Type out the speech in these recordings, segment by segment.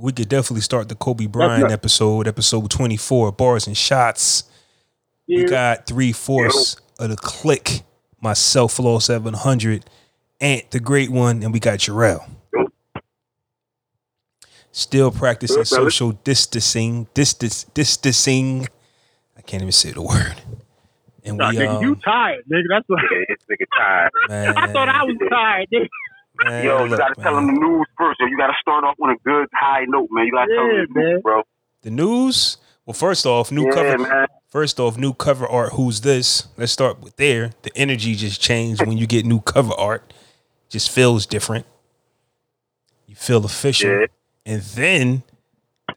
we could definitely start the Kobe Bryant right. episode, episode 24, bars and shots. We got three fourths of the click, myself, Law 700, Ant, the great one, and we got Jarrell. Still practicing Good, social distancing, distance, distancing. I can't even say the word. And Nah, we, nigga, you um, tired, nigga. That's what Yeah, this nigga tired. man, I thought I was tired, nigga. Man, Yo, you look, gotta tell them the news first. Yo, you gotta start off on a good high note, man. You gotta tell them the news, bro. the news. Well, first off, new Yeah, cover. man. First off, new cover art. Who's this? Let's start with there. The energy just changed when you get new cover art. Just feels different. You feel official. Yeah. And then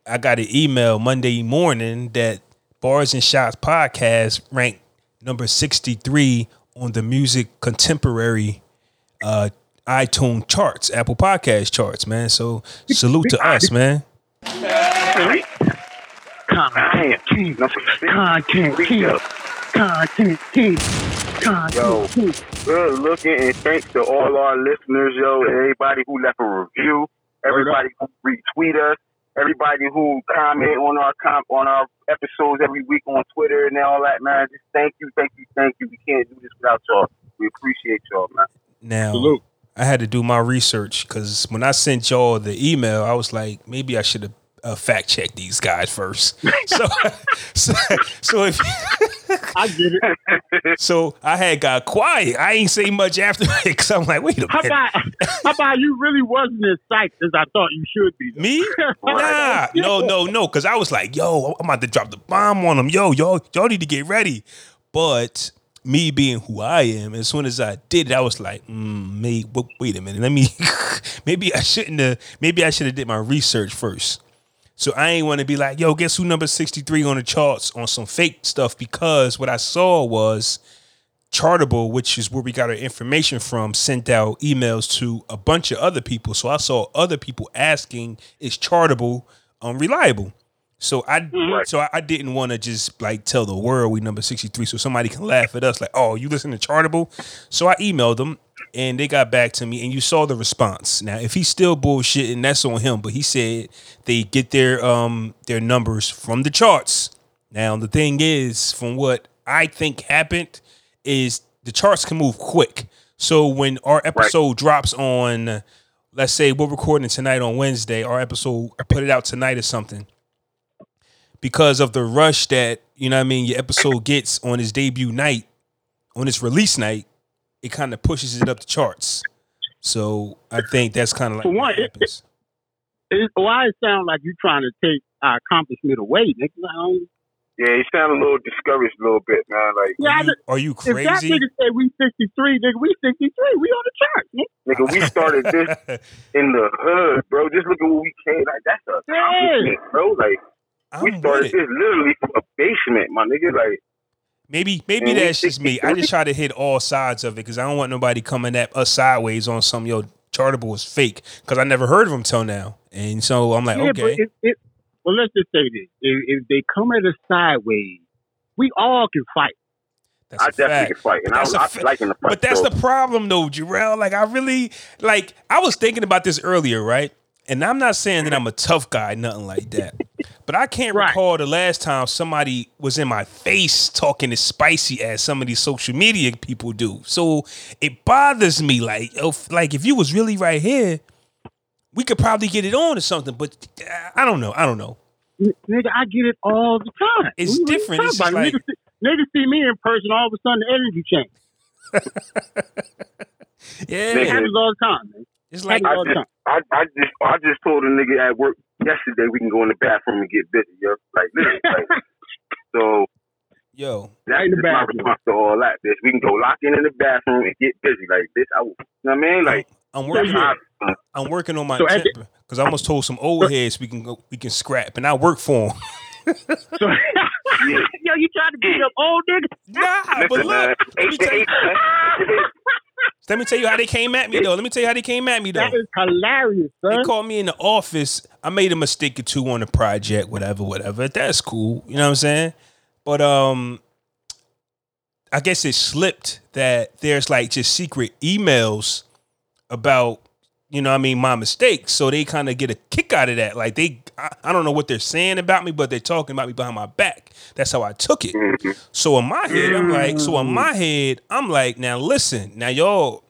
I got an email Monday morning that Bars and Shots podcast ranked number 63 on the music contemporary uh iTunes charts, Apple Podcast charts, man. So salute to us, man. Content king, content king, content king, Yo. Good looking, and thanks to all our listeners, yo, everybody who left a review, everybody who retweet us, everybody who comment on our comp on our episodes every week on Twitter and all that, man. Just thank you, thank you, thank you. We can't do this without y'all. We appreciate y'all, man. Now, Salute. I had to do my research because when I sent y'all the email, I was like, maybe I should have uh, fact checked these guys first. so, so, so if I get it. so, I had got quiet. I ain't say much after it because I'm like, wait a minute. How about how about you really wasn't as psyched as I thought you should be? though? me? Nah, no, no, no. Because I was like, yo, I'm about to drop the bomb on them. Yo, y'all, y'all need to get ready. But me being who I am, as soon as I did it, I was like, mm, me, wait, a minute. Let me. maybe I shouldn't have. Maybe I should have did my research first. So I ain't want to be like, yo, guess who number 63 on the charts on some fake stuff because what I saw was Chartable, which is where we got our information from, sent out emails to a bunch of other people. So I saw other people asking, is Chartable um, reliable? So I Right. so I, didn't want to just like tell the world we number 63 so somebody can laugh at us like, oh, you listen to Chartable? So I emailed them and they got back to me and you saw the response. Now, if he's still bullshitting, that's on him. But he said they get their um their numbers from the charts. Now, the thing is, from what I think happened, is the charts can move quick. So when our episode drops on, let's say we're recording tonight on Wednesday, our episode I put it out tonight or something. Because of the rush that, you know what I mean, your episode gets on its debut night, on its release night, it kind of pushes it up the charts. So I think that's kind of like For one, it- happens. It, why it sound like you're trying to take our accomplishment away, nigga? I don't- Yeah, you sound a little discouraged a little bit, man. Like, Yeah, Are you, are you If that nigga say we 63, nigga, we 63. We on the chart, nigga. nigga, we started this in the hood, bro. Just look at what we came. Like, that's a accomplishment, bro. Like, we I'm started this it. literally from a basement, my nigga. Like, Maybe maybe that's just me. I just try to hit all sides of it because I don't want nobody coming at us sideways on some yo chartable is fake because I never heard of him till now, and so I'm like, yeah, okay, it, it, well, let's just say this: if, if they come at us sideways, we all can fight. that's I a definitely fact. can fight, and But I, that's a I fa- like in the fight. But that's so. the problem, though, Jarrell. Like I really like. I was thinking about this earlier, right? And I'm not saying that I'm a tough guy, nothing like that. But I can't Right. recall the last time somebody was in my face talking as spicy as some of these social media people do. So it bothers me. Like, if, like if you was really right here, we could probably get it on or something. But uh, I don't know. I don't know. N- Nigga, I get it all the time. It's What different. talking It's about? just niggas, see, niggas see me in person, all of a sudden the energy change. Yeah, It happens all the time, man. It's like I just. I, I just, I just told a nigga at work yesterday we can go in the bathroom and get busy, yo. Like, literally, like, so yo. that's in the my bathroom. response to all that, bitch. We can go lock in in the bathroom and get busy, like, bitch. I, you know what I mean? Like I'm So working. yeah. I'm working on my So at the- temper because I almost told some old heads we can go, we can scrap, and I work for them. So, yo, you trying to beat up old niggas? Nah, but listen, man, look, let me, eight to tell you, eight, man. Let me tell you how they came at me though. Let me tell you how they came at me though. That is hilarious, They called me in the office. I made a mistake or two on the project, whatever, whatever. That's cool. You know what I'm saying? But um, I guess it slipped that there's like just secret emails about you know what I mean, my mistakes. So they kind of get a kick out of that. Like they I, I don't know what they're saying about me, but they're talking about me behind my back. That's how I took it. Mhm. So in my head, I'm like, so in my head, I'm like, now listen, now y'all,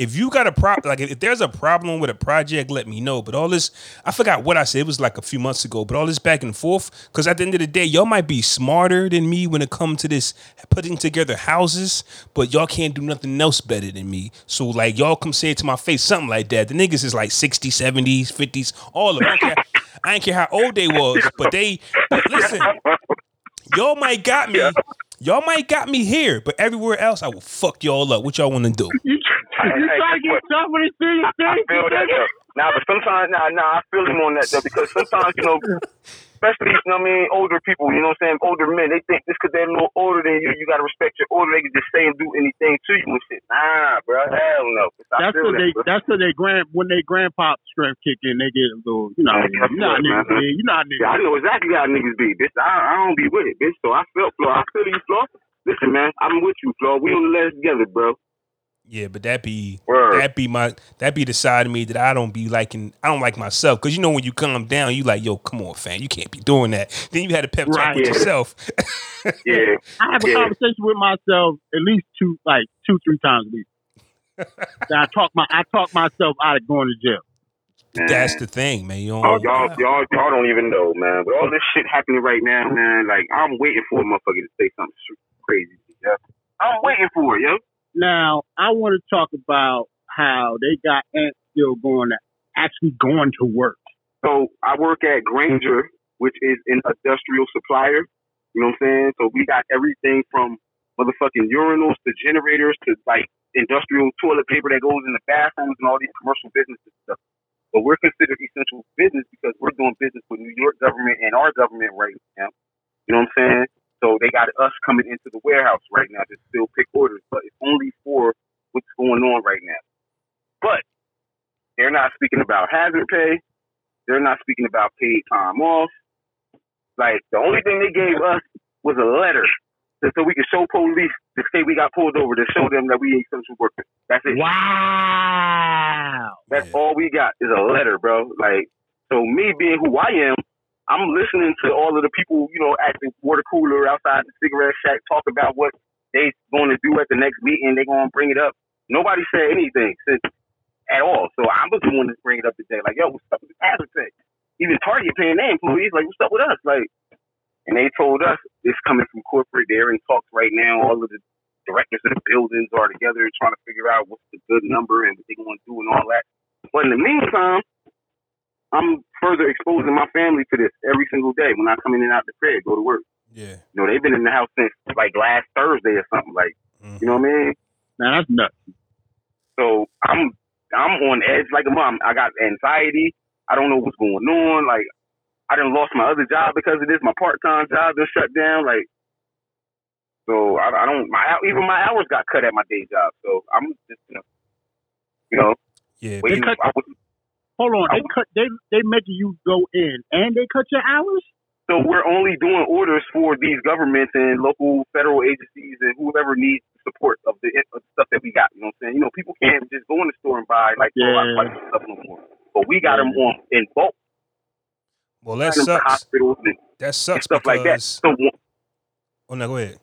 if you got a problem, like if there's a problem with a project, let me know. But all this, I forgot what I said. It was like a few months ago. But all this back and forth, because at the end of the day, y'all might be smarter than me when it comes to this putting together houses, but y'all can't do nothing else better than me. So like y'all come say it to my face, something like that. The niggas is like 60s, 70s, 50s, all of them. I I ain't care how old they was, but they but listen, y'all might got me. Y'all might got me here, but everywhere else, I will fuck y'all up. What y'all want to do? You, trying to get what? tough with a serious I feel that though. Now, but sometimes, nah, nah, I feel him on that though because sometimes, you know, especially, you know what I mean, older people, you know what I'm saying, older men, they think just because they're a little older than you, you gotta respect your older. They can just say and do anything to you and shit. Nah, bro, hell no. That's that, they bro. that's because they grand when they grandpop strength kick in, they get a little you know Yeah, you know how niggas be, you know how niggas Yeah, I know exactly how niggas be, bitch. I, I don't be with it, bitch. So I feel Flo. I feel you, Flo. Listen, man, I'm with you, Flo. We on the left together, bro. Yeah, but that be Word. that be my that be the side of me that I don't be liking. I don't like myself because you know when you calm down, you like, yo, come on, fam, you can't be doing that. Then you had a pep talk Right. with Yeah. yourself. Yeah. I have a Yeah. conversation with myself at least two, like two, three times a week. I talk my, I talk myself out of going to jail. That's the thing, man. You oh, don't, Oh, y'all, y'all, y'all don't even know, man. But all this shit happening right now, man. Like I'm waiting for a motherfucker to say something crazy. Yeah. I'm waiting for it, yo. Now I want to talk about how they got ants still going, to, actually going to work. So I work at Grainger, which is an industrial supplier. You know what I'm saying? So we got everything from motherfucking urinals to generators to like industrial toilet paper that goes in the bathrooms and all these commercial businesses and stuff. But we're considered essential business because we're doing business with New York government and our government right now. You know what I'm saying? So they got us coming into the warehouse right now to still pick orders, but it's only for what's going on right now. But they're not speaking about hazard pay. They're not speaking about paid time off. Like the only thing they gave us was a letter so we could show police to say we got pulled over to show them that we ain't essential workers. That's it. Wow. That's Yeah. all we got is a letter, bro. Like, so me being who I am, I'm listening to all of the people, you know, at the water cooler outside the cigarette shack talk about what they're going to do at the next meeting. They're going to bring it up. Nobody said anything since at all. So I was the one to bring it up today. Like, yo, what's up with the pay? Even Target paying their employees. Like, what's up with us? Like, and they told us it's coming from corporate. They're in talks right now. All of the directors of the buildings are together trying to figure out what's the good number and what they're going to do and all that. But in the meantime, I'm further exposing my family to this every single day when I come in and out the crib, go to work. yeah. You know, they've been in the house since like last Thursday or something. Like, Mhm. you know what I mean? Man, that's nuts. So I'm I'm on edge like a mom. I got anxiety. I don't know what's going on. Like I didn't lost my other job because of this. My part time job just shut down. Like so I, I don't my even my hours got cut at my day job. So I'm just you know, you know Yeah. waiting. cut- I was, Hold on, they cut, they they making you go in and they cut your hours. so we're only doing orders for these governments and local federal agencies and whoever needs support of the, of stuff that we got. You know what I'm saying? You know, people can't just go in the store and buy like oh, I Yeah. like this stuff no more. But we got them on in bulk. Well, that Got 'em to sucks. hospitals and That sucks stuff like that. because. So one- Oh no, go ahead.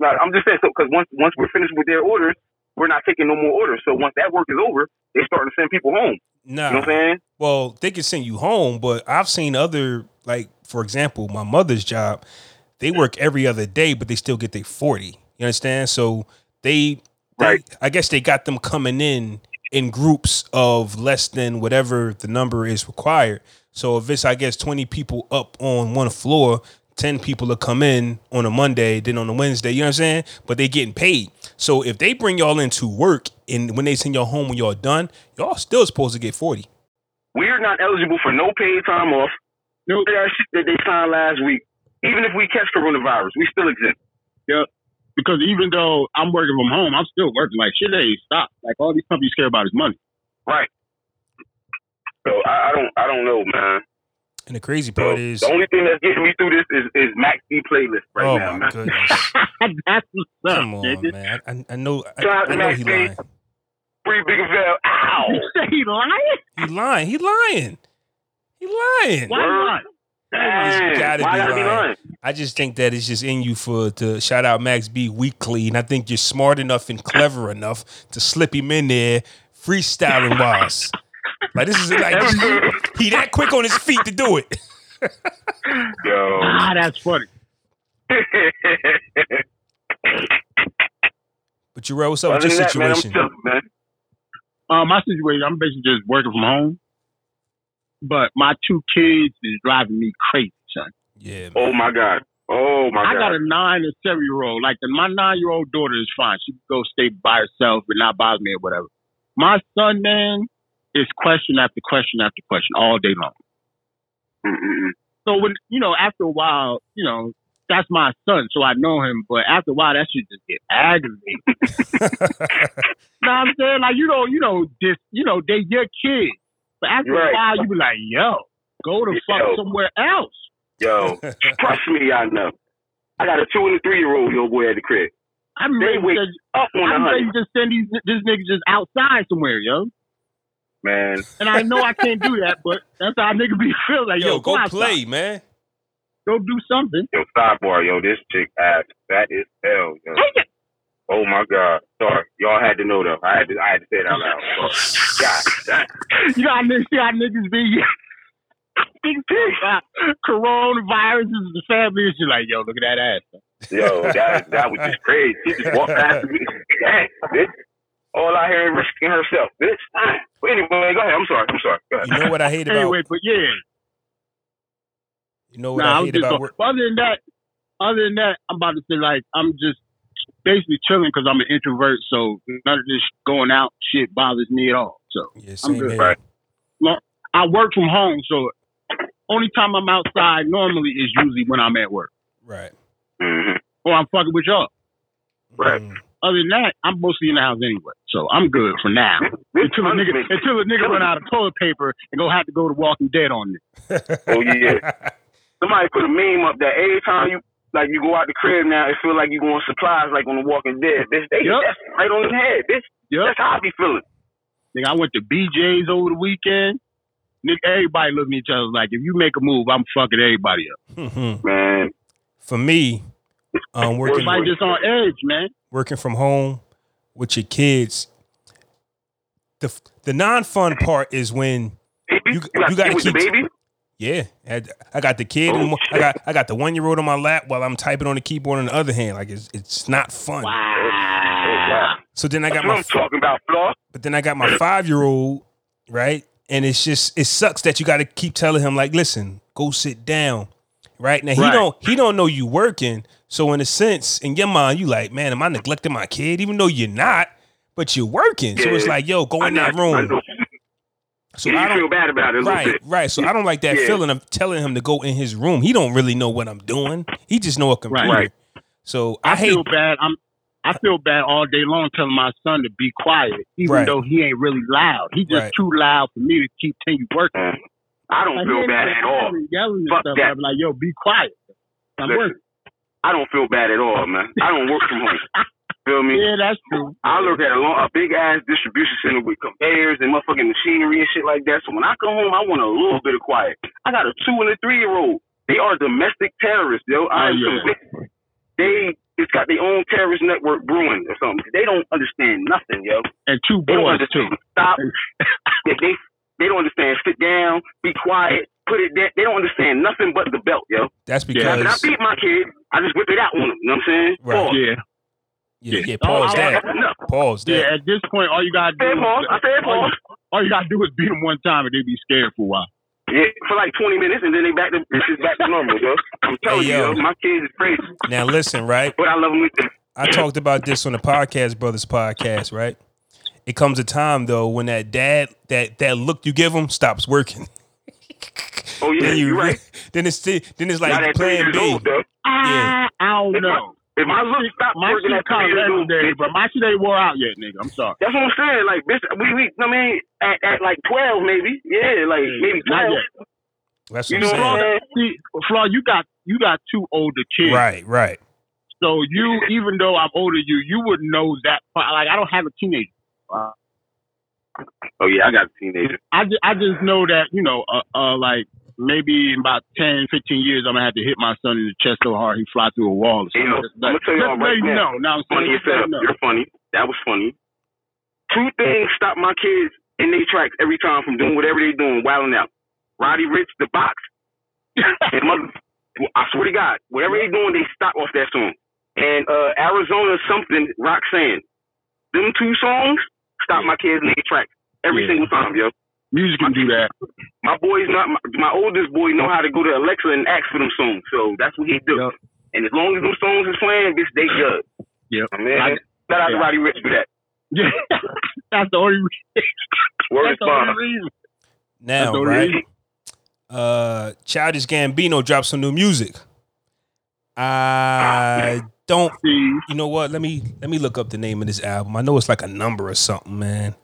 no, I'm just saying, so because once once we're finished with their orders, we're not taking no more orders. So once that work is over, they're starting to send people home. Nah. You know what I'm saying? Well, they can send you home, but I've seen other, like for example, my mother's job. They work every other day, but they still get their forty. You understand? So they, they Right. I guess they got them coming in in groups of less than whatever the number is required. So if it's I guess twenty people up on one floor, ten people will come in on a Monday, then on a Wednesday. You know what I'm saying? But they getting paid. So if they bring y'all into work and when they send y'all home when y'all done, y'all still supposed to get forty. We're not eligible for no paid time off. No that shit that they signed last week. Even if we catch coronavirus, we still exempt. Because even though I'm working from home, I'm still working. Like shit ain't stop. Like all these companies care about is money. Right. So I, I don't I don't know, man. And the crazy So part is, the only thing that's getting me through this is, is Max B playlist right oh now, my man. goodness, That's what's up. come on, nigga. man. I, I know, I, Shout out I know Max he lying. Free Big Vel. Ow. You say he lying? He lying. He lying. He lying. Why not? Dang, gotta why be I be lying. lying? I just think that it's just in you for to shout out Max B weekly, and I think you're smart enough and clever enough to slip him in there freestyling wise. Like this is like he that quick on his feet to do it. Yo. Ah, that's funny. But Jarrell, what's up Other with your than that, man, I'm situation? chilling, man. Uh, my situation, I'm basically just working from home. But my two kids is driving me crazy, son. yeah, man. Oh my god. Oh my I god. I got a nine and seven year old. Like my nine year old daughter is fine. She can go stay by herself and not bother me or whatever. My son, man, is question after question after question all day long. Mm-mm-mm. So when you know, after a while, you know, that's my son, so I know him. But after a while, that should just get aggravating. know what I'm saying? Like you know, you know, this, you know, they your kids. But after Right. a while, you be like, yo, go to fuck somewhere else. Yo, trust me, I know. I got a two and a three year old yo boy at the crib. I'm They ready to, Up on I'm ready to send these this nigga just outside somewhere, yo. Man. And I know I can't do that, but that's how nigga be feel like, yo, Yo, go outside. play, man. Go do something. Yo, sidebar, yo, this chick ass fat as hell, yo. Take it. Oh my god. Sorry. Y'all had to know though. I had to I had to say it out loud. Sorry. God, damn. You know how niggas, see how niggas be about coronavirus is the family and shit like, yo, look at that ass. Yo, that that was just crazy. She just walked past me. Dang, bitch. All I hear is risking herself, bitch. But anyway, go ahead. I'm sorry. I'm sorry. Go ahead. You know what I hate about Anyway, but yeah. you know what Nah, I I was hate about going, work. other than that, other than that, I'm about to say like I'm just basically chilling because I'm an introvert, so none of this going out shit bothers me at all. So Yeah, same good. Right. I work from home, so only time I'm outside normally is usually when I'm at work Right. hmm or I'm fucking with y'all. Right. Mm. Other than that, I'm mostly in the house anyway, so I'm good for now. Until a nigga, until a nigga run out of toilet paper and go have to go to Walking Dead on me. Oh, yeah. Somebody put a meme up that every time you like you go out the crib now, it feel like you going supplies like on The Walking Dead. Bitch, they Yup. that's right on the head. Bitch, Yep. that's how I be feeling. Nigga, I went to BJ's over the weekend. Nigga, everybody looking at each other like, if you make a move, I'm fucking everybody up. Mhm. Man, For me, um, working Everybody just on edge, man. Working from home with your kids. The the non fun part is when You- you, got to keep- baby. yeah, I, got the kid. Oh, I got I got the one year old on my lap while I'm typing on the keyboard. On the other hand, like it's it's not fun. Wow. So then I That's got what my I'm talking about, Flaw. but then I got my five year old right, and it's just it sucks that you got to keep telling him like, listen, go sit down. Right now he Right. don't he don't know you working. So in a sense, in your mind, you like, man, am I neglecting my kid? Even though you're not, but you're working. So it's like, yo, go in know, that I room. know. So yeah, I don't feel bad about it a Right, bit. right. So I don't like that Yeah. feeling of telling him to go in his room. He don't really know what I'm doing. He just know a computer. Right. So I, I, hate. feel bad. I'm. I feel bad all day long telling my son to be quiet, even Right. though he ain't really loud. He just Right. too loud for me to keep continue working. Uh, I don't Like, feel bad at all. yelling- Yelling and Fuck stuff. that. I'm like, yo, be quiet. I'm Listen, working. I don't feel bad at all, man. I don't work from home. Feel me? Yeah, that's true. I look at a, long, a big ass distribution center with conveyors and motherfucking machinery and shit like that. So when I come home, I want a little bit of quiet. I got a two and a three year old. They are domestic terrorists, yo. I'm Oh, yeah. convinced. They it's got their own terrorist network brewing or something. They don't understand nothing, yo. And two boys too. Stop. they, they they don't understand. Sit down. Be quiet. Put it there. They don't understand nothing but the belt, yo. That's Yeah, Now, when I beat my kid, I just whip it out on them. You know what I'm saying? Right. Pause. Yeah, yeah, yeah. Oh, Pause I- that. That's enough. Pause that. yeah. At this point, all you gotta do. I said pause. I said all, pause. you, all you gotta do is beat them one time, and they be scared for a while. Yeah, for like 20 minutes, and then they back to it's just back to normal, yo. I'm telling Hey, you, yo. yo, my kids is crazy, Now listen, right? but I love them with them. I talked about this on the podcast brothers podcast, right? It comes a time though when that dad that that look you give him stops working. Oh yeah, then you you right. then it's then it's like that three plan B. old, though. Ah, I don't If my- know. If my look stop My working shit at three kind of years old, legendary, but my shit ain't wore out yet, nigga. I'm sorry. that's what I'm saying. Like, bitch, we, we I mean, at, at like 12, maybe. Yeah, like maybe Not 12. yet. That's You what know I'm what saying. See, Flaw, you got you got two older kids. Right, right. So you, even though I'm older than you, you would know that. Like I don't have a teenager. Uh, Oh yeah, I got a teenager. I just, I just know that you know, uh, uh, like maybe in about 10, 15 years, I'm gonna have to hit my son in the chest so hard he fly through a wall. Or You know, something. I'm gonna tell you all Just you now. know. Now I'm Funny as just let you know. You're funny. That was funny. Two things stop my kids in their tracks every time from doing whatever they're doing, wilding out. Roddy Ricch, the box, and mother. I swear to God, whatever they're doing, they stop off that song. And uh, Arizona something, Roxanne. Them two songs stop my kids in their tracks every Yeah. single time, yo. Music can do that. My boy's not my, my oldest boy know how to go to Alexa and ask for them songs, so that's what he do. Yep. And as long as them songs is playing, this they good. Yep. Man, I- shout out to yeah. Roddy Ricch for that. Yeah, that's the only. Reason. Word That's the only reason. Now, That's the only right? reason. Uh, Childish Gambino dropped some new music. I don't. See, You know what? Let me let me look up the name of this album. I know it's like a number or something, man.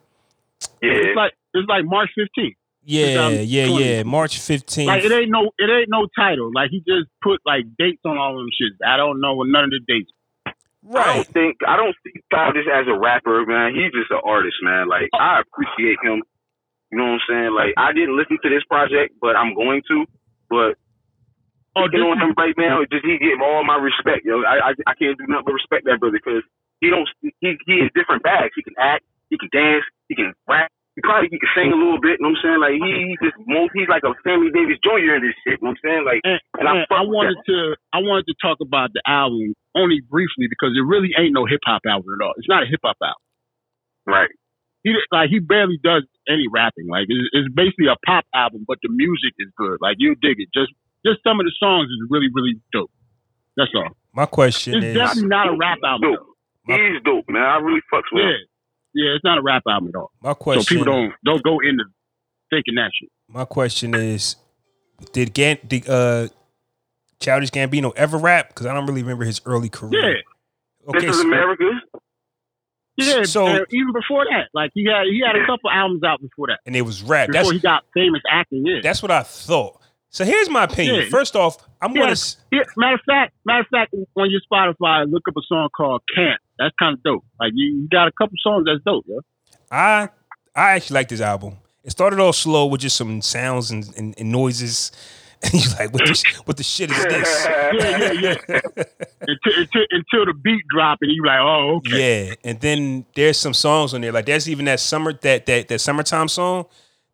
Yeah. it's like it's like March 15th. Yeah, yeah, 2020. yeah. March fifteenth. Like it ain't no it ain't no title. Like he just put like dates on all of them shits. I don't know none of the dates. Right. I don't think I don't see Childish as a rapper, man. He's just an artist, man. Like I appreciate him. You know what I'm saying? Like I didn't listen to this project, but I'm going to. But You know him right now, just he get all my respect, yo. I, I I can't do nothing but respect that brother because he don't he he is different bags. He can act, he can dance, he can rap. He probably he can sing a little bit. You know what I'm saying? Like he he's just most he's like a Sammy Davis Jr. in this shit. You know what I'm saying? Like And, And I and fuck I wanted to I wanted to talk about the album only briefly because it really ain't no hip hop album at all. It's not a hip hop album. right. He like he barely does any rapping. Like it's, it's basically a pop album, but the music is good. Like you dig it. Just just some of the songs is really really dope. That's all. My question It's is. definitely not a rap album. Dope. Though. He's dope, man. I really fucks with Yeah, him. yeah, it's not a rap album at all. My question. So question. people don't don't go into thinking that shit. My question is: Did Gan, did, uh, Childish Gambino ever rap? Because I don't really remember his early career. Yeah, career. Okay, this is so- America. yeah. So- and even before that, like he had he had a couple albums out before that. and it was rap. Before That's he got famous acting. Yeah. that's what I thought. So here's my opinion. Yeah. First off, I'm Yeah. gonna. Yeah, matter of fact, matter of fact, on your Spotify, look up a song called "Can't." That's kind of dope. Like you, you got a couple songs that's dope, yo. I I actually like this album. It started off slow with just some sounds and, and, and noises, and you're like, what the what the shit is this? Yeah, yeah, yeah. until, until, until the beat drop, and you're like, oh, okay. Yeah, and then there's some songs on there. Like there's even that summer that that that summertime song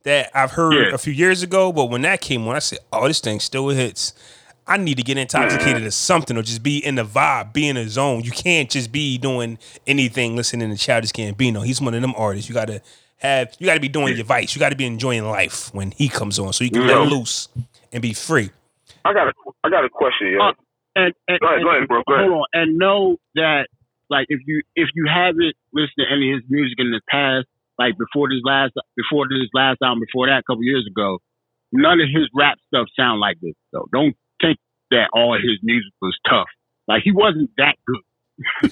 that I've heard Yeah. a few years ago. But when that came on, I said, "Oh, this thing still hits." I need to get intoxicated or something, or just be in the vibe, be in the zone. You can't just be doing anything listening to Childish Gambino. He's one of them artists. You gotta have, you gotta be doing your vice. You gotta be enjoying life when he comes on, so you can let Yeah. loose and be free. I got a I got a question, yo. Uh, And, and, Go ahead, and- go ahead, bro. Go ahead. hold on, and know that like if you if you haven't listened to any of his music in the past, like before this last before this last album, before that, a couple years ago, none of his rap stuff sound like this. So don't think that all his music was tough. Like he wasn't that good.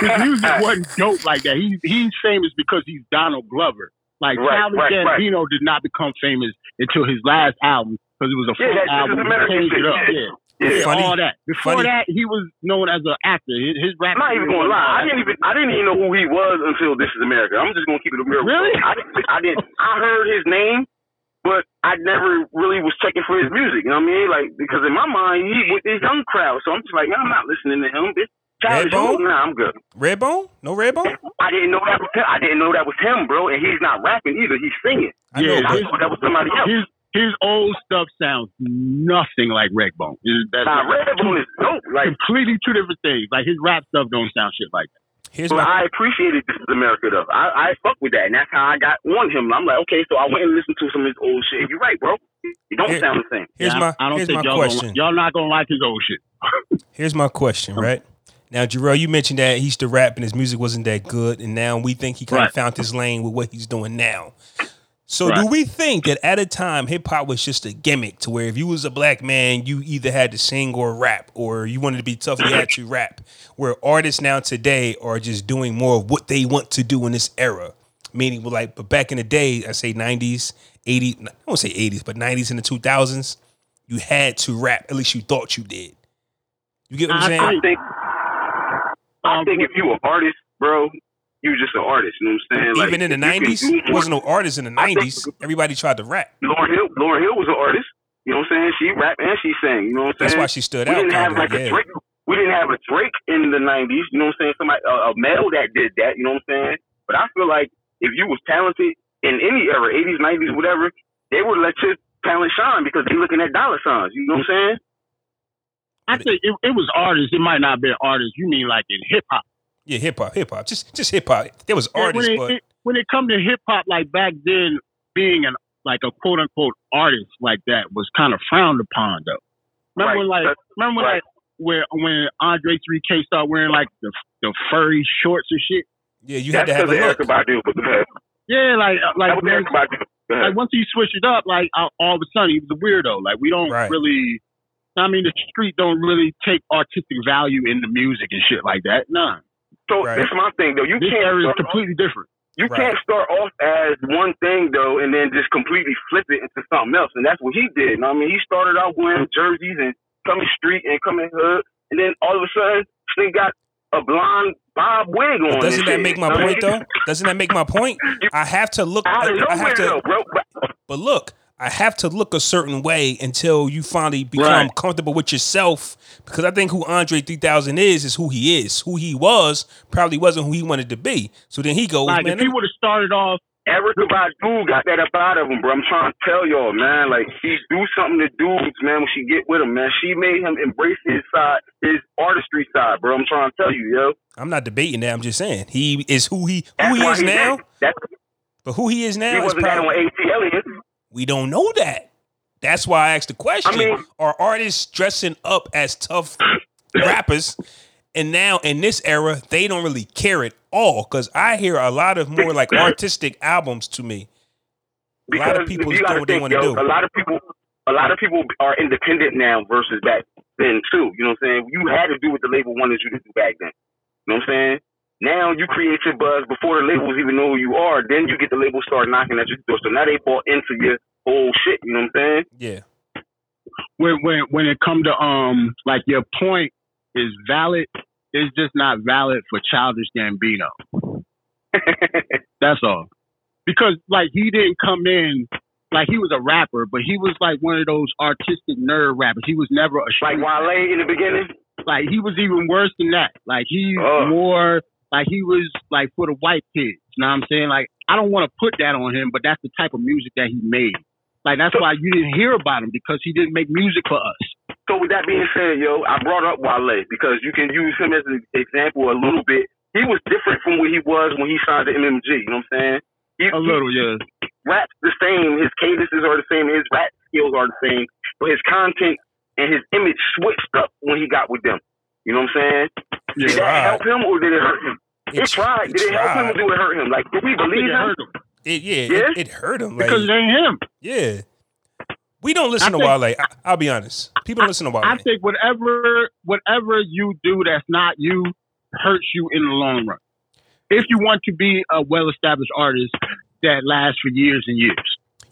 his music wasn't dope like that. He he's famous because he's Donald Glover. Like Right, Childish right, right. Did not become famous until his last album because it was a Yeah, funk that- this is album. He changed shit, it up. yeah. Yeah. Yeah. Yeah, Funny. all that. Before Funny. that, he was known as an actor. His, his rap. I'm not even gonna lie. I didn't even I didn't even know who he was until This Is America. I'm just gonna keep it a real. Really? I didn't. I didn't. I heard his name, but I never really was checking for his music. You know what I mean? Like because in my mind he with this young crowd, so I'm just like, man, I'm not listening to him. This childish. Redbone? Nah, I'm good. Redbone? No Redbone? I didn't know that was him. I didn't know that was him, bro. And he's not rapping either. He's singing. I know, Yeah, I thought that was somebody else. His his old stuff sounds nothing like Redbone. Is- That's Nah, Redbone is dope. Like, completely two different things. Like his rap stuff don't sound shit like that. here's but my I appreciated This Is America though. I I fuck with that, and that's how I got on him. I'm like, okay, so I went and listened to some of his old shit. You're right, bro. You don't Here- sound the same. here's Yeah, my I, I don't here's think my y'all question. Gonna, y'all not gonna like his old shit. Here's my question, right? Now, Jarrell, you mentioned that he used to rap and his music wasn't that good, and now we think he kind of Right. found his lane with what he's doing now. So, Right. do we think that at a time hip hop was just a gimmick to where if you was a black man, you either had to sing or rap, or you wanted to be tough, you had to rap? Where artists now today are just doing more of what they want to do in this era, meaning well, like, but back in the day, I say '90s, '80s, I won't say '80s, but '90s and the 2000s, you had to rap. At least you thought you did. You get what I'm saying? I think I think if you an artist, bro, he was just an artist. You know what I'm saying? Like, Even in the if you can nineties, do more- wasn't no artist in the nineties. Everybody tried to rap. Lauryn Hill. Lauryn Hill was an artist. You know what I'm saying? She rap and she sang. You know what I'm That's saying? That's why she stood we out. didn't have kinda, like a. Drake. We didn't have a Drake in the '90s. You know what I'm saying? Somebody, a, a male that did that. You know what I'm saying? But I feel like if you was talented in any era, '80s, '90s, whatever, they would let your talent shine because they looking at dollar signs. You know what I'm saying? I think it, it was artists. It might not have been artists. You mean like in hip hop? Yeah, hip hop, hip hop, just just hip hop. There was Yeah, artists, when it, but it, when it come to hip hop, like back then, being an like a quote unquote artist like that was kind of frowned upon, though. Remember Right. when like That's- remember when right. like where when Andre 3K started wearing like the the furry shorts and shit. yeah, you had to have a because of look. Erykah Badu. But go. Yeah, like uh, like That was when- Erykah Badu. Go ahead. like once he switched it up, like all, all of a sudden he was a weirdo. Like we don't Right. really. I mean, the street don't really take artistic value in the music and shit like that. Nah, So Right. this is my thing though. You this can't area is start off- completely different. You Right. can't start off as one thing though, and then just completely flip it into something else. And that's what he did. You know I mean, he started out wearing jerseys and coming street and coming hood, and then all of a sudden, they got a blonde bob wig on. But doesn't that shit. make my You know point though? Doesn't that make my point? I have to look. Of I have to. though, bro. But look, I have to look a certain way until you finally become Right. comfortable with yourself. Because I think who Andre 3000 is is who he is. Who he was probably wasn't who he wanted to be. So then he goes, Like man, if he would have started off, Erykah Badu got that up out of him, bro. I'm trying to tell y'all, man. Like she do something to dudes, man. When she get with him, man, she made him embrace his side, his artistry side, bro. I'm trying to tell you, yo. I'm not debating that. I'm just saying he is who he who he is now. That's, But who he is he now is wasn't that probably on ATLiens. We don't know that. That's why I asked the question: I mean- Are artists dressing up as tough rappers? And now in this era, they don't really care at all because I hear a lot of more like artistic albums to me. A lot of people do what they want to do. A lot of people, a lot of people are independent now versus back then too. You know what I'm saying? You had to do what the label wanted you to do back then. You know what I'm saying? Now you create your buzz before the labels even know who you are. Then you get the label start knocking at your door. So now they bought into your whole shit. You know what I'm saying? Yeah, when when when it come to um like your point is valid, it's just not valid for Childish Gambino. That's all. Because like he didn't come in like he was a rapper, but he was like one of those artistic nerd rappers. He was never a like street Wale in the beginning. like he was even worse than that. Like he Ugh. wore like he was like for the white kids. You know what I'm saying? Like I don't want to put that on him, but that's the type of music that he made. Like that's why you didn't hear about him because he didn't make music for us. So with that being said, yo, I brought up Wale because you can use him as an example a little bit. He was different from what he was when he signed to MMG. You know what I'm saying? He, A little, yeah. raps the same. His cadences are the same. His rap skills are the same. But his content and his image switched up when he got with them. You know what I'm saying? Did Yeah. that Right. help him or did it hurt him? It, tried. it Did it help him or did it hurt him? Like, did we I think believe it him? hurt him It, yeah, Yeah? It, it hurt him. Like, because it ain't him. yeah, we don't listen I to think- Wale. I, I'll be honest. People don't listen to Wale. I think whatever whatever you do that's not you hurts you in the long run. If you want to be a well established artist that lasts for years and years.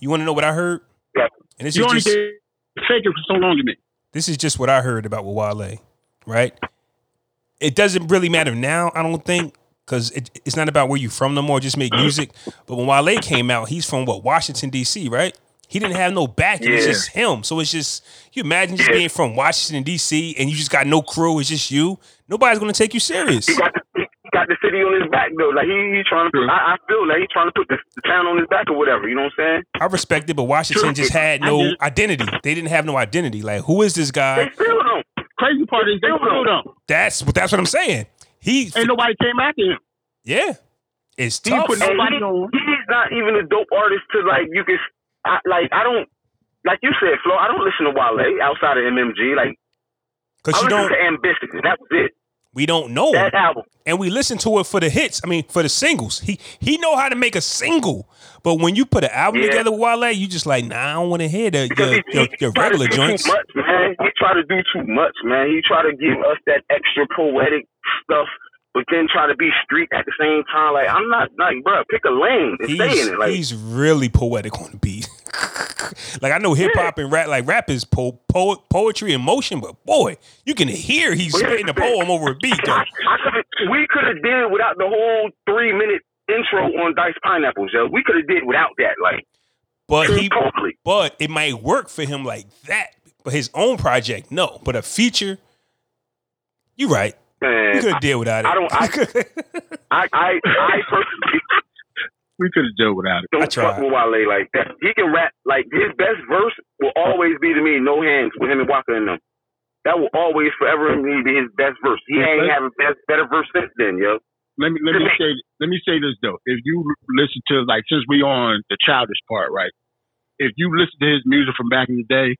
you want to know what I heard? Yeah. And this You is only just did fake it for so long to me. this is just what I heard about with Wale, right? It doesn't really matter now, I don't think, because it, it's not about where you're from no more. Just make music. But when Wale came out, he's from what Washington D.C., right? He didn't have no backing. It's Yeah. just him. So it's just you imagine just Yeah. being from Washington D.C. and you just got no crew. It's just you. Nobody's gonna take you serious. He got the, he got the city on his back though. Like he, he trying to. Put, I, I feel like he trying to put the, the town on his back or whatever. You know what I'm saying? I respect it, but Washington just had no get identity. They didn't have no identity. Like, who is this They guy? still don't. Crazy part is they Still still don't. don't. That's what. That's what I'm saying. He, Ain't nobody came after him. yeah, it's He ain't tough. put nobody he, on. he's not even a dope artist to like you can. I, like I don't. Like you said, Flo, I don't listen to Wale outside of MMG. Like Because I you listen don't, to Ambitious. That was it. We don't know, That album. and we listen to it for the hits. I mean, for the singles. He he know how to make a single, but when you put an album Yeah. together with Wale, you just like, nah, I don't want to hear the your, he, your, your to regular do joints. Too much, man. He try to do too much, man. He try to give us that extra poetic stuff, but then try to be street at the same time. Like I'm not like, bro, pick a lane and stay He's, in it. Like he's really poetic on the beat. like I know hip hop and rap, like rap is po- po- poetry in motion, but boy, you can hear he's here's spitting a poem over a beat. Though. I, I we could have did without the whole three minute intro on Diced Pineapples, yo. We could have did without that, like. But he, totally. but it might work for him like that. But his own project, no. But a feature, you right. Man, We could have did without it. I don't- I, I, I personally We could have done without it. Don't fuck tried. with Wale like that. He can rap like his best verse will oh. always be to me no hands with him and Waka in them. That will always forever be his best verse. He ain't have a best, better verse since then, yo. Let me let me say let me say this though. If you listen to like since we on the childish part, right? If you listen to his music from back in the day,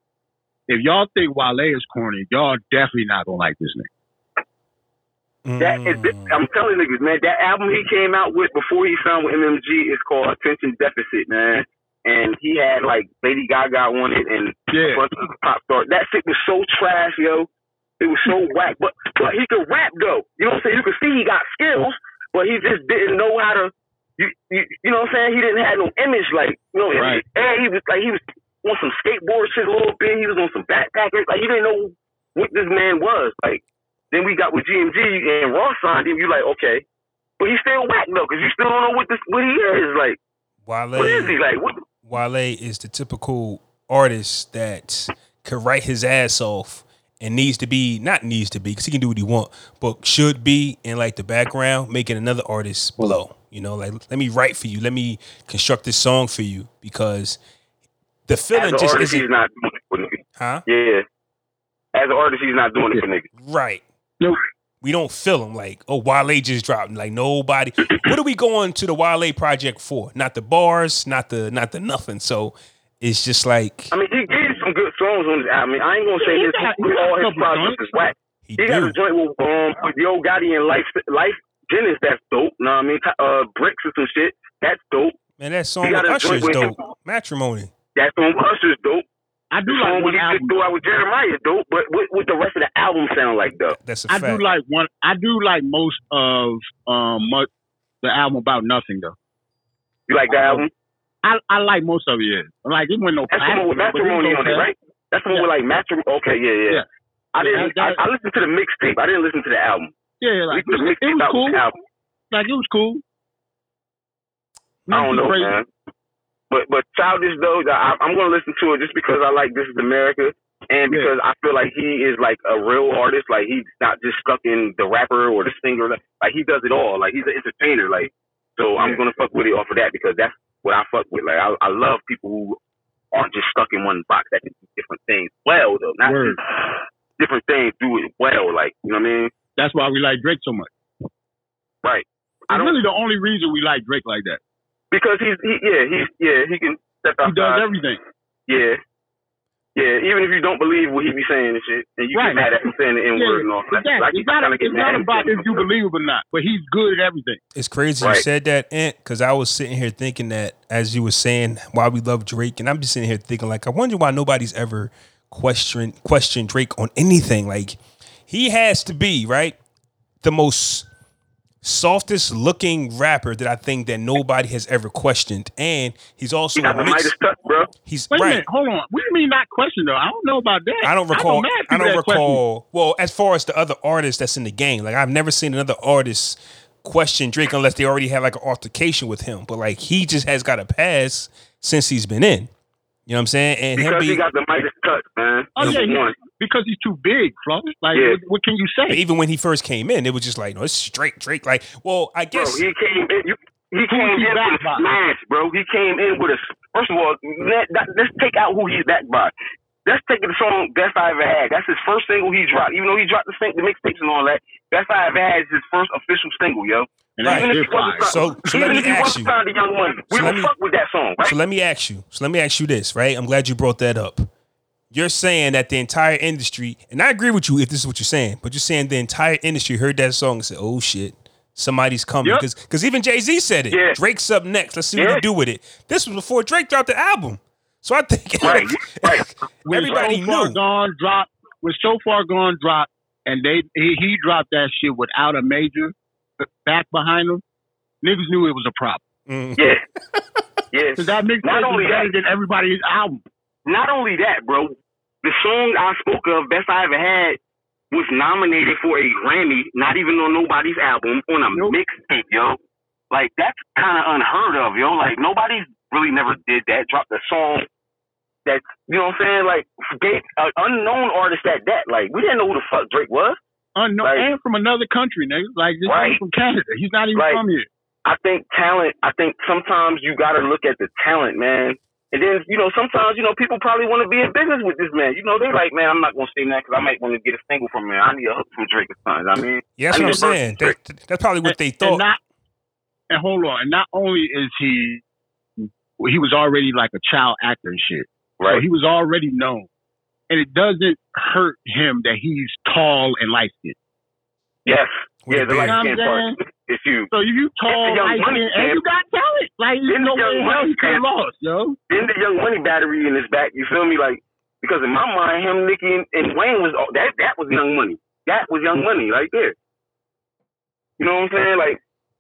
if y'all think Wale is corny, y'all definitely not gonna like this nigga. That is, Mm. I'm telling niggas, man, that album he came out with before he signed with MMG is called Attention Deficit, man. And he had like Lady Gaga on it and a Yeah. bunch of pop stars. That shit was so trash, yo. It was so whack. But but he could rap though. You know what I'm saying? You could see he got skills, but he just didn't know how to. You you, you know what I'm saying? He didn't have no image like you know. Right. And he was like he was on some skateboard shit a little bit. He was on some backpackers. Like you didn't know what this man was like. Then we got with GMG and Ross signed him. You like okay, but he's still whack though because you still don't know what this what he is like. What is he Wale, like? What? Wale is the typical artist that could write his ass off and needs to be not needs to be because he can do what he want, but should be in like the background making another artist blow. You know, like let me write for you, let me construct this song for you because the feeling just artist, isn't, not doing it for niggas. huh? Yeah. As an artist, he's not doing it for niggas. Right. Nope. We don't feel them like, oh, Wale just dropped. Like nobody. what are we going to the Wale project for? Not the bars, not the not the nothing. So it's just like I mean, he gave some good songs on his album. I mean, I ain't gonna say He his got- he got all his projects is whack. he, He got a joint with um with Yo Gotti and Lyfe Lyfe Jennings. That's dope. Know what I mean? Uh, bricks or some shit. That's dope. Man, that song He got with a Usher is joint with dope. Matrimony. That song with Usher's dope. I do like one with he just album. threw out with Jeremiah is. But what, what the rest of the album sound like though? That's a I fact. do like one. I do like most of um much, the album about nothing though. You like that album? I I like most of it. Yeah. Like it wasn't no That's the one with classic, but it was matrimony on it, right? That's the one with like matrimony. Okay, yeah, yeah. Yeah. I didn't. Yeah, that- I, I listened to the mixtape. I didn't listen to the album. Yeah, like We it was, it was cool. album. Like it was cool. I don't know, crazy. man. But but childish though, I, I'm gonna listen to it just because I like This Is America, and Yeah. because I feel like he is like a real artist. Like he's not just stuck in the rapper or the singer. Like he does it all. Like he's an entertainer. Like so, I'm gonna fuck with it off of that because that's what I fuck with. Like I, I love people who aren't just stuck in one box that can do different things well though, not Word. just different things do it well. Like you know what I mean? That's why we like Drake so much. Right. I don't really the only reason we like Drake like that. Because he's he yeah he's yeah he can step He does everything. Yeah. Yeah, even if you don't believe what he be saying and shit, and you Right. get mad at him saying the N word and all that. Exactly. Like, it's not, kinda it's not about if you believe it or not, but he's good at everything. It's crazy you said that, Ant, because I was sitting here thinking that as you were saying why we love Drake, and I'm just sitting here thinking like I wonder why nobody's ever question questioned Drake on anything. Like he has to be right the most softest looking rapper that I think that nobody has ever questioned, and he's also He got the mixed- Midas bro. he's Wait a right. minute, hold on. What do you mean not question though? I don't know about that. I don't know recall. mad I don't that question. recall. Well, as far as the other artists that's in the game, like I've never seen another artist question Drake unless they already have like an altercation with him. But like he just has got a pass since he's been in. You know what I'm saying? And him Because he got the Midas touch, man. Oh, yeah, Number yeah. one. Because he's too big, Flo. Like, Yeah. what, what can you but say? even when he first came in, it was just like, no, it's straight Drake. Like, well, I Bro, guess he came in. You, he came he in backed with a by? smash, bro. He came in with a. First of all, let, that, let's take out who he's backed by. Let's take the song "Best I Ever Had." That's his first single he dropped. Even though he dropped the, sing- the mixtapes and all that, "Best I Ever Had" is his first official single, yo. And Right. that's Even if hip he wasn't. So- so let me if he ask you. Young Money, we So let don't me- fuck with that song, right? So let me ask you. So let me ask you this, right? I'm glad you brought that up. You're saying that the entire industry, and I agree with you if this is what you're saying, but you're saying the entire industry heard that song and said, "Oh shit, somebody's coming." Yep. Because even Jay Z said it. Yeah. Drake's up next. Let's see what Yeah. he do with it. This was before Drake dropped the album, so I think Right, right. Everybody so knew. gone drop was so far gone drop, and they he, he dropped that shit without a major back behind him. Niggas knew it was a problem Mm. Yeah, yeah. because that mixtape was better than everybody's album. Not only that, bro. The song I spoke of, "Best I Ever Had," was nominated for a Grammy, not even on nobody's album, on a Nope. mixtape, yo. Like that's kind of unheard of, yo. Like nobody's really never did that. Dropped a song that you know what I'm saying? Like gave an unknown artist at that. Like we didn't know who the fuck Drake was. Unknown Right. and from another country, nigga. Like this Right. from Canada. He's not even Right. from here. I think talent. I think sometimes you got to look at the talent, man. And then you know sometimes you know people probably want to be in business with this man. You know they like, man, I'm not gonna say that because I might want to get a single from him. I need a hook from Drake or something. I mean, Yeah, that's I what I'm need a verse saying. That, that's probably what they And thought. not and hold on. And not only is he he was already like a child actor and shit. So right? he was already known. And it doesn't hurt him that he's tall and light skinned. Yes. With Yeah, the light beard. skin You part I'm is huge. So you tall, It's a young light money skinned, and you got talent. Like you It's know young way in hell money he could have champ. lost, yo. Then the Young Money battery in his back. You feel me? Like because in my mind, him, Nicki, and, and Wayne was all- that. That was Young Money. That was Young Money right there. You know what I'm saying? Like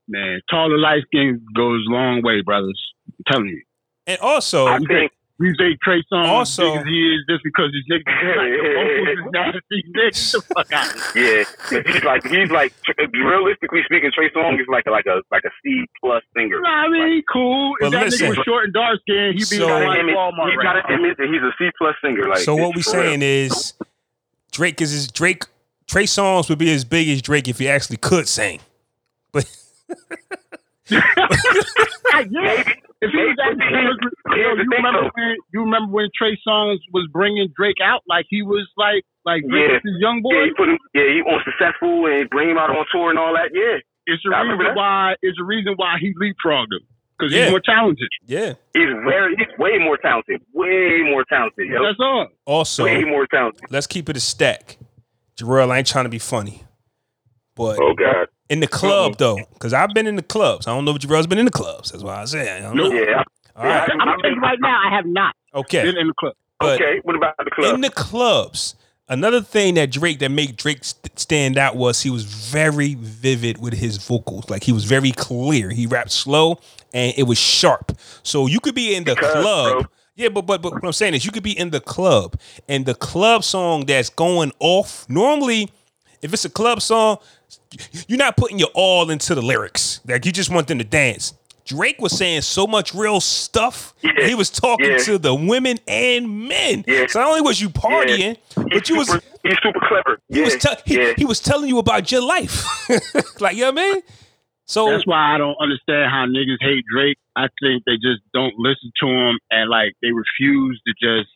Man, tall and light skin goes a long way, brothers. I'm telling you. And also, I think We say Trey Songz Also- as big as he is just because his nigga like the vocals is nasty. Nigga, get the fuck out of here. yeah, he's like he's like realistically speaking, Trey Songz is like a, like a like a C plus singer. Nah, I mean, he cool. But if that listen. nigga was short and dark skinned, he'd be So- like Walmart you right gotta now. admit that he's a C plus singer. Like so what we it's for real. saying is Drake is his Drake. Trey Songz would be as big as Drake if he actually could sing. But yeah. If he was Maybe. actually, yo, the you remember when you remember when Trey Songz was bringing Drake out like he was like like Drake Yeah. was his young boy. Yeah, he put him. Yeah, he on successful and bring him out on tour and all that. Yeah, It's the I remember reason that. why. It's the reason why he leapfrogged him because Yeah. he's more talented. yeah. he's very, he's way more talented. Way more talented. Yo. That's all. Also, way more talented. let's keep it a stack. Jarrell, I ain't trying to be funny, but Oh God. In the club though, because I've been in the clubs. I don't know if Jarrell's been in the clubs. That's why I said. I don't know. Yeah. All right. I'm gonna tell you right now, I have not Okay. been in the club. But okay. What about the club? in the clubs, another thing that Drake that made Drake st- stand out was he was very vivid with his vocals. Like he was very clear. He rapped slow and it was sharp. So you could be in the Because, club. bro. Yeah, but, but but what I'm saying is you could be in the club and the club song that's going off. Normally, if it's a club song, you're not putting your all into the lyrics. Like you just want them to dance. Drake was saying so much real stuff. Yeah. He was talking Yeah. to the women and men. Yeah. So not only was you partying, but He's you was he's super clever. he yeah. was te- he, yeah. he was telling you about your life. like, you know what I mean? So That's why I don't understand how niggas hate Drake. I think they just don't listen to him and like they refuse to just.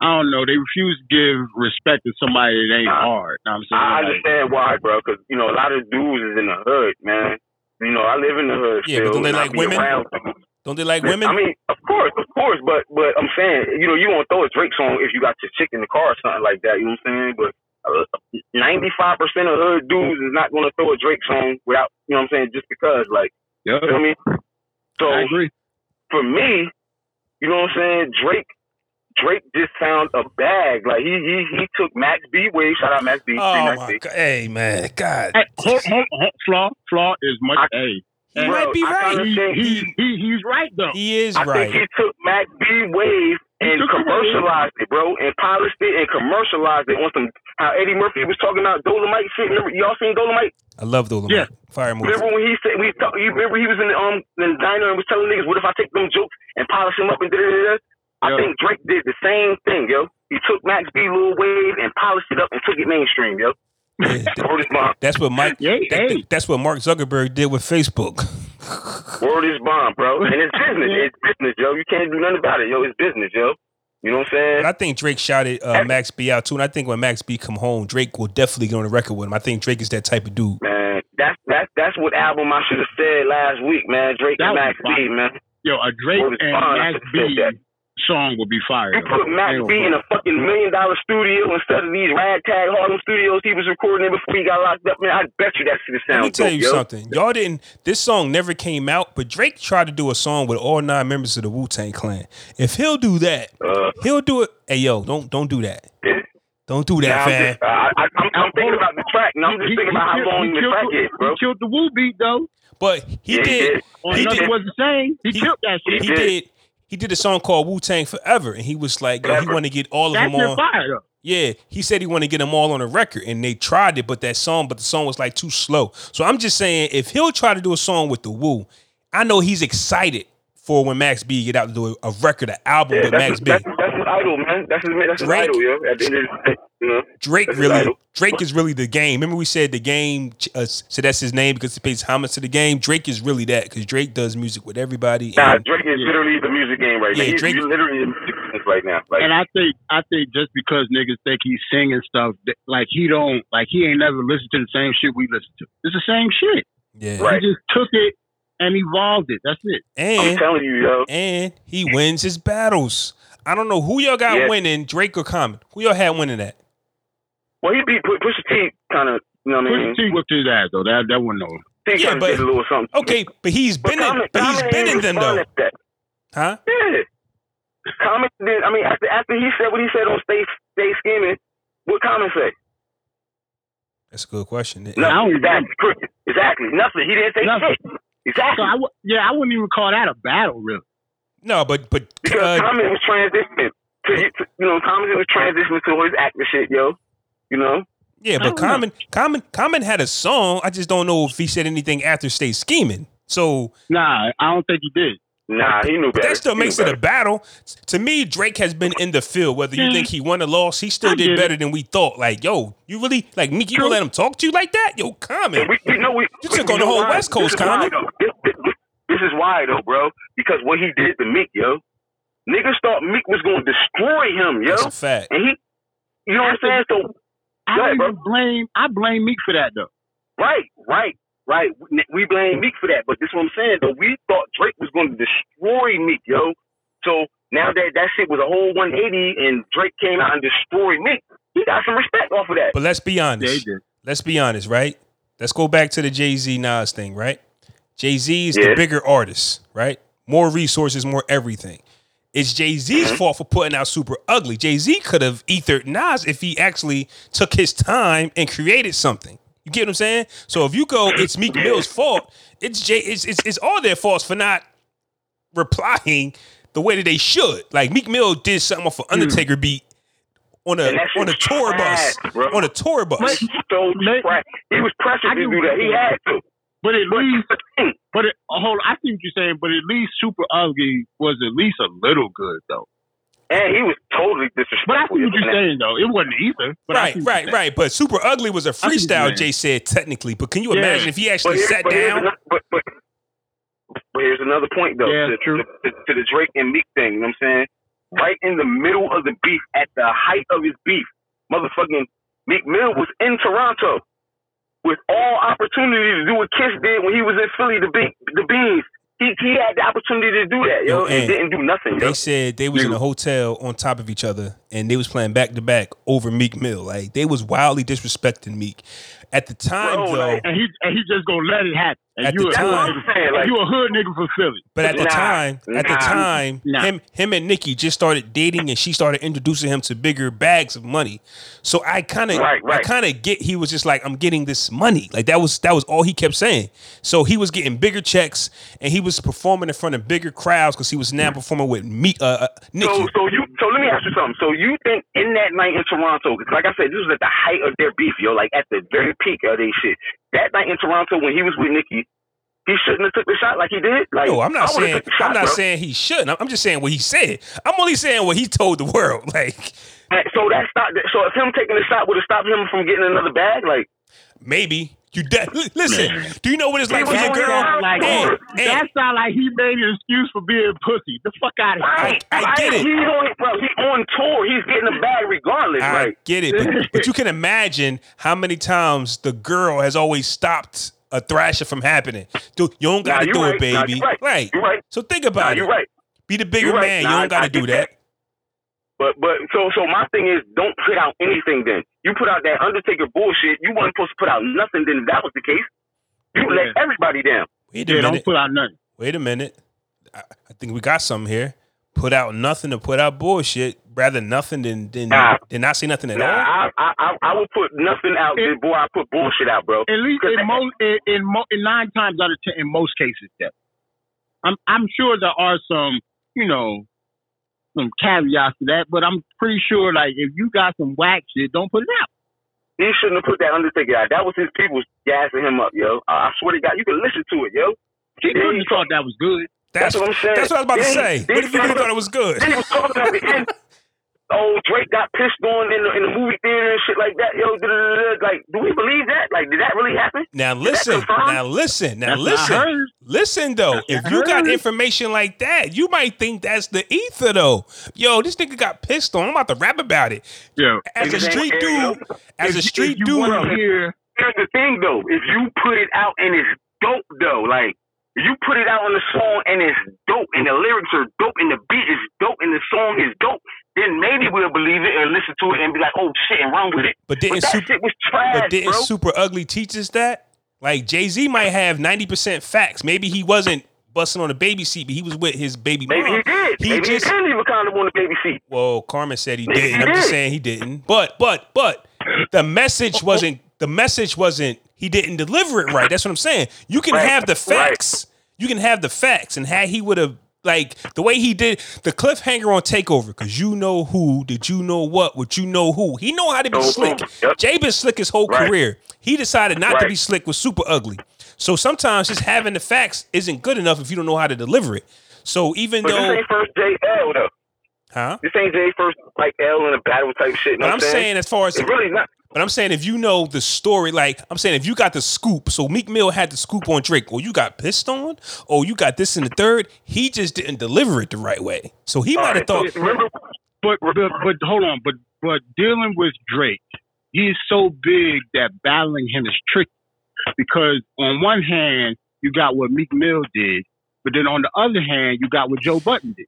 I don't know. They refuse to give respect to somebody that ain't Nah. hard. Know what I'm saying? I Like, understand why, bro. Because you know a lot of dudes is in the hood, man. You know, I live in the hood Yeah, but don't they like women? don't they like women? I mean, of course, of course, but but I'm saying, you know, you won't throw a Drake song if you got your chick in the car or something like that. You know what I'm saying? But uh, ninety five percent of hood dudes is not going to throw a Drake song without, you know what I'm saying, just because, like, Yep. you know what I mean? So I agree. for me, you know what I'm saying, Drake. Drake just found a bag. Like he he he took Max B Wave. Shout out Max B. Free oh my B. god. Hey man, God. Hey, hold, hold, hold, Flaw, Flaw is much. I- hey, He Bro, might be right. he, think he, he, he's right though. He is I think he took Max B Wave and commercialized it, bro, and polished it and commercialized it on some how Eddie Murphy was talking about Dolomite shit. Remember y'all seen Dolomite? I love Dolomite. Yeah. Fire movie. Remember when he said we talk, you remember he was in the um in the diner and was telling niggas, what if I take them jokes and polish them up and da da da? Da? I Yeah. think Drake did the same thing, yo. He took Max B Lil Wave and polished it up and took it mainstream, yo. Yeah, Word is bond. that's what Mike. Yeah, that- hey. that's what Mark Zuckerberg did with Facebook. Word is bond, bro. And it's business. It's business, yo. You can't do nothing about it, yo. It's business, yo. You know what I'm saying? But I think Drake shouted uh, Max B out too, and I think when Max B come home, Drake will definitely get on the record with him. I think Drake is that type of dude. Man, that's that's that's what album I should have said last week, man. Drake That and Max. B, man. Yo, a Drake and bond. Max B that. Song would be fire. He put Max B in a fucking million dollar studio instead of these ragtag Harlem studios he was recording in before he got locked up. Man, I bet you that shit Let me tell dope, you yo. something. Y'all didn't. This song never came out, but Drake tried to do a song with all nine members of the Wu Tang Clan. If he'll do that, Uh, he'll do it. Hey yo, don't don't do that. Don't do that, I'm, fam. just, I, I, I'm, I'm thinking about the track, and I'm just He- thinking he about how long the track the- is, bro. He killed the Wu beat though. But he Yeah, he did. did. He did. was the same. He, He- killed that shit. He did. He did a song called Wu Tang Forever, and he was like, yo, he want to get all of That's them on. fire. Yeah, he said he wanted to get them all on a record, and they tried it, but that song, but the song was like too slow. So I'm just saying, if he'll try to do a song with the Wu, I know he's excited for when Max B get out to do a, a record, an album Yeah, with Max his, B. that's, idol, man. That's his that's his Drake. idol, yo. At the end of the day, you know. Drake That's really. Drake is really the game. Remember we said the game, uh, so that's his name because he pays homage to the game. Drake is really that because Drake does music with everybody. Nah, and- Drake is literally the music game right Yeah, now. He's, Drake- he's literally the music business right now. Like, And I think I think just because niggas think he's singing stuff, like he don't, like he ain't never listened to the same shit we listen to. It's the same shit. yeah, Right. He just took it and evolved it. That's it. I'm telling you, yo. and he wins his battles. I don't know who y'all got Yeah. winning, Drake or Common. Who y'all had winning that? Well, he beat Pu- Pusha T, kind of. You know what I mean? Pusha T whipped his ass though. That that wasn't no. T Yeah, but- a little something. Okay, but he's But been in, Common- but he's Common been in them though, that. huh? Yeah. Common did. I mean, after after he said what he said on Stay Stay Scheming, what Common say? That's a good question. Nothing. I exactly. Exactly. Nothing. He didn't say Nothing. shit. Exactly. So I w- yeah, I wouldn't even call that a battle, really. No, but but because uh, Common was transitioning to, to you know Common was transitioning to his acting shit, yo. You know. yeah, but don't know. Common Common Common had a song. I just don't know if he said anything after Stay Scheming. So Nah, I don't think he did. Nah, he knew better. that still He makes knew it a battle. To me, Drake has been in the field. Whether you think he won or lost, he still I did get it. better than we thought. Like, yo, you really like Meek? You gonna let him talk to you like that? Yo, Common. We, we know we, You took we on the whole why. West Coast, this why, Common. This, this, this is why though, bro. Because what he did to Meek, yo, niggas thought Meek was gonna destroy him, yo, That's a fact. and he, you know what I'm saying? So I don't ahead, even blame. I blame Meek for that though. right, right, right. We- We blame Meek for that, but this is what I'm saying. Though we thought Drake was gonna destroy Meek, yo. So now that that shit was a whole 180, and Drake came out and destroyed Meek, he got some respect off of that. But let's be honest. did. Let's be honest, right? Let's go back to the Jay Z Nas thing, right? Jay Z is the bigger artist, right? More resources, more everything. It's Jay Z's Mm-hmm. fault for putting out Super Ugly. Jay Z could have ethered Nas if he actually took his time and created something. You get what I'm saying? So if you go, it's Meek Mill's fault. It's Jay. It's, it's it's all their faults for not replying the way that they should. Like Meek Mill did something off an Undertaker beat on a Hmm. And that on a tour trash, bus. bro. On a tour bus. so Let- He was pressured to do that. He had to. But at But least, here's the thing. but it, oh, hold. on, I see what you're saying. But at least Super Ugly was at least a little good though. And he was totally disrespectful. But I see what you're saying though. It wasn't either. But right, see right, right. But Super Ugly was a see what you're freestyle. Jay said, technically. But can you Yeah. imagine if he actually here- sat but here's down? another, but, but, but here's another point though. Yeah, to, true. To, to the Drake and Meek thing. You know what I'm saying? Right in the middle of the beef, at the height of his beef, motherfucking Meek Mill was in Toronto with all opportunity to do what Kiss did when he was in Philly. The be- the beans. He he had the opportunity to do that, yo, Yo, and and didn't do nothing. Yo. They said they was in a hotel on top of each other and they was playing back to back over Meek Mill. Like they was wildly disrespecting Meek. At the time Bro, though, like- And he and he just gonna let it happen. And At you the time- hood That's nigga, what I'm saying, like- you a hood nigga from Philly. but at the Nah, time, at the time, nah. him him and Nicki just started dating and she started introducing him to bigger bags of money. So I kind of Right, I kind of get he was just like I'm getting this money. Like that was that was all he kept saying. So he was getting bigger checks and he was performing in front of bigger crowds because he was now performing with me uh, uh Nicki. So, so you, so let me ask you something. So you think in that night in Toronto, because like I said, this was at the height of their beef, yo, like at the very peak of their shit. That night in Toronto when he was with Nicki, he shouldn't have took the shot like he did. Like, No, I'm not saying shot, I'm not bro. saying he shouldn't. I'm- I'm just saying what he said. I'm only saying what he told the world. Like So that stopped. So if him taking the shot would have stopped him from getting another bag, like maybe you de- li- listen. Do you know what it's like for was your girl? down like- And- and- that sound like he made an excuse for being pussy. The fuck out of here. right, I right. get it. He's on, bro. He's on tour. He's getting a bag regardless. I right. get it, but, but you can imagine how many times the girl has always stopped a thrasher from happening. Dude, you don't got to you do right. it, Nah, baby. you right. You're right. So think Nah, it. you're right. Be the bigger right. man. Nah, you don't got I to do get that. But but so so my thing is don't put out anything then. You put out that Undertaker bullshit, you weren't supposed to put out nothing then if that was the case. You let everybody down. Wait a Yeah, don't put out nothing. Wait a minute. I, I think we got something here. Put out nothing to put out bullshit. Rather nothing than than, Nah. than not say nothing at Nah, all. I, I I I would put nothing out then boy, I put bullshit out, bro. At least in most, in, in, mo- in nine times out of ten, in most cases, that I'm I'm sure there are some you know, some caveats to that, but I'm pretty sure like if you got some whack shit, don't put it out. He shouldn't have put that Undertaker out. That was his people gassing him up, yo. I swear to God, you can listen to it, yo. He Yeah, couldn't have thought that was good. That's, That's what I'm saying. That's what I was about to say. then What if you really he- thought it was good? He was talking at the end. Oh, Drake got pissed on in the, in the movie theater and shit like that. Yo, da, da, da, da. like, do we believe that? Like, did that really happen? Now listen. Now listen. Now That's listen. Listen though, That's if you got information like that, you might think that's the ether though. Yo, this nigga got pissed on. I'm about to rap about it. Yeah. As a Exactly. street dude, as a street if you dude, wanna hear Here's the thing, though. If you put it out and it's dope, though, like, you put it out on the song and it's dope and the lyrics are dope and the beat is dope and the song is dope, then maybe we'll believe it and listen to it and be like, oh shit, and run with it. but didn't But that super, shit was trash, but didn't bro. super ugly teach us that? Like Jay Z might have ninety percent facts. Maybe he wasn't busting on a baby seat, but he was with his baby Maybe mom. he did. He Maybe just he did leave a condom on the baby seat. Well, Carmen said he Maybe didn't. he I'm just saying he didn't. But but but the message wasn't the message wasn't he didn't deliver it right. That's what I'm saying. You can Right, have the right. facts. You can have the facts and had he would have like the way he did the cliffhanger on takeover because you know who did you know what would you know who he know how to be slick Yep. jay been slick his whole Right. career he decided not to be slick with super ugly so sometimes just having the facts isn't good enough if you don't know how to deliver it so even But this though ain't first JL, though. huh This ain't Jay first, like, L in a battle type shit. You know i'm saying as far as It's really not. But I'm saying if you know the story, like I'm saying if you got the scoop, so Meek Mill had the scoop on Drake, or you got pissed on, or you got this in the third, he just didn't deliver it the right way. So he might have right, thought, remember, But, but but hold on, but but dealing with Drake, he's so big that battling him is tricky because on one hand you got what Meek Mill did, but then on the other hand you got what Joe Budden did.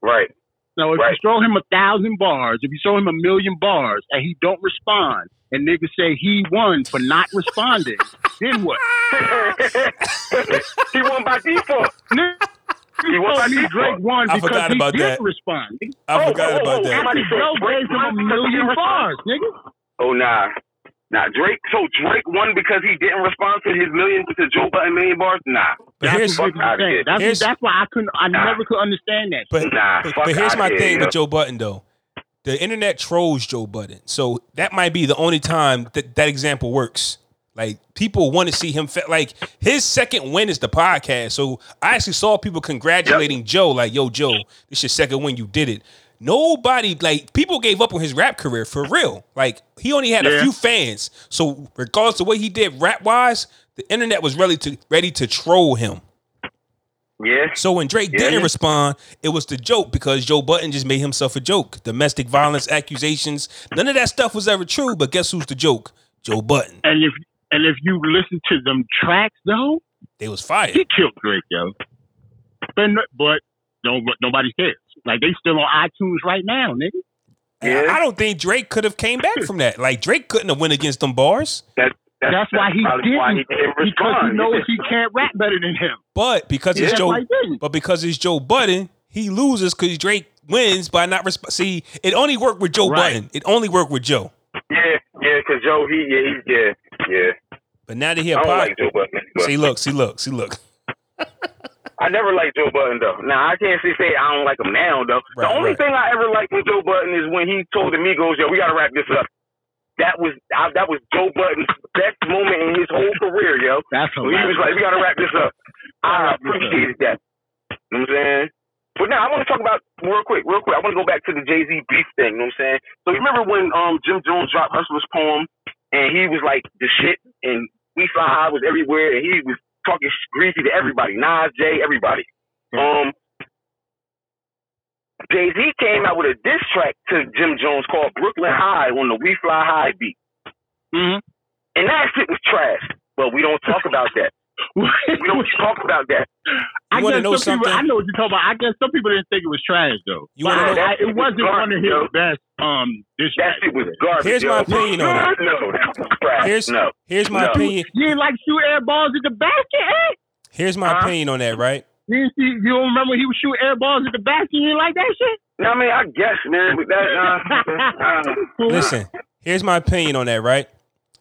right. So if Right. you throw him a thousand bars, if you throw him a million bars, and he don't respond, and niggas say he won for not responding, then what? he won by default. He won by told me default. Drake won I because he didn't that. respond. I Oh, forgot oh, about oh, that. somebody After Drake gave him a won because he million bars, nigga. Oh nah, nah. Drake. So Drake won because he didn't respond to his million to Joe Budden million bars. Nah, But That's here's, what fuck outta I'm saying. here. That's, Here's- that's why I couldn't. I Nah. never could understand that. but, Nah, but, but here's my thing yo. with Joe Budden though. The internet trolls Joe Budden, so that might be the only time that that example works. Like people want to see him. Fa- like his second win is the podcast. So I actually saw people congratulating Joe. Like, yo, Joe, this your second win. You did it. Nobody like people gave up on his rap career for real. Like he only had a few fans. So regardless of what he did rap wise, the internet was ready to ready to troll him. yeah. So when Drake Yeah. didn't respond, it was the joke because Joe Budden just made himself a joke. Domestic violence accusations, none of that stuff was ever true. But guess who's the joke? Joe Budden. And if and if you listen to them tracks though, They was fired. he killed Drake, yo. But but no, nobody cares. Like they still on iTunes right now, nigga. Yeah. Uh, I don't think Drake could have came back from that. Like Drake couldn't have went against them bars. That, That's, why he didn't, why he didn't because he knows he can't rap better than him. But because it's Joe, why he didn't. but because it's Joe Budden, he loses because Drake wins by not resp- See, it only worked with Joe Right. Button. It only worked with Joe. Yeah, yeah. Because Joe, he, yeah, he, yeah, yeah. But now that he a I don't pod, like Joe Budden. but- see, look, see, look, see, look. I never liked Joe Budden though. Now I can't say say I don't like him now though. Right, the only right. thing I ever liked with Joe Budden is when he told the Migos, "Yo, we gotta wrap this up." That was I, that was Joe Budden's best moment in his whole career, yo. That's When he was like, "We gotta wrap this up." I appreciated that. You know what I'm saying? But now I want to talk about real quick, real quick. I want to go back to the Jay Z beef thing. You know what I'm saying? So you remember when um Jim Jones dropped Hustler's poem, and he was like the shit, and We Fly High was everywhere, and he was talking greasy to everybody, Nas, Jay, everybody. Um, Jay Z came out with a diss track to Jim Jones called Brooklyn High on the We Fly High beat, Mm-hmm. and that shit was trash. But we don't talk about that. We don't talk about that. I You wanna guess know some people. I know what you're talking about. I guess some people didn't think it was trash though. You But wanna I- know- I- it wasn't one of his Yo. best. Um, diss That shit was garbage. Here's yo. my opinion on it. No, that was trash. Here's no. here's my No. opinion. You didn't like shoot air balls at the basket, eh? Here's my Huh? opinion on that, right? You see, you don't remember he was shooting air balls at the basket? You didn't like that shit? No, I mean, I guess, man, but that, uh, uh, Listen, here's my opinion on that, right?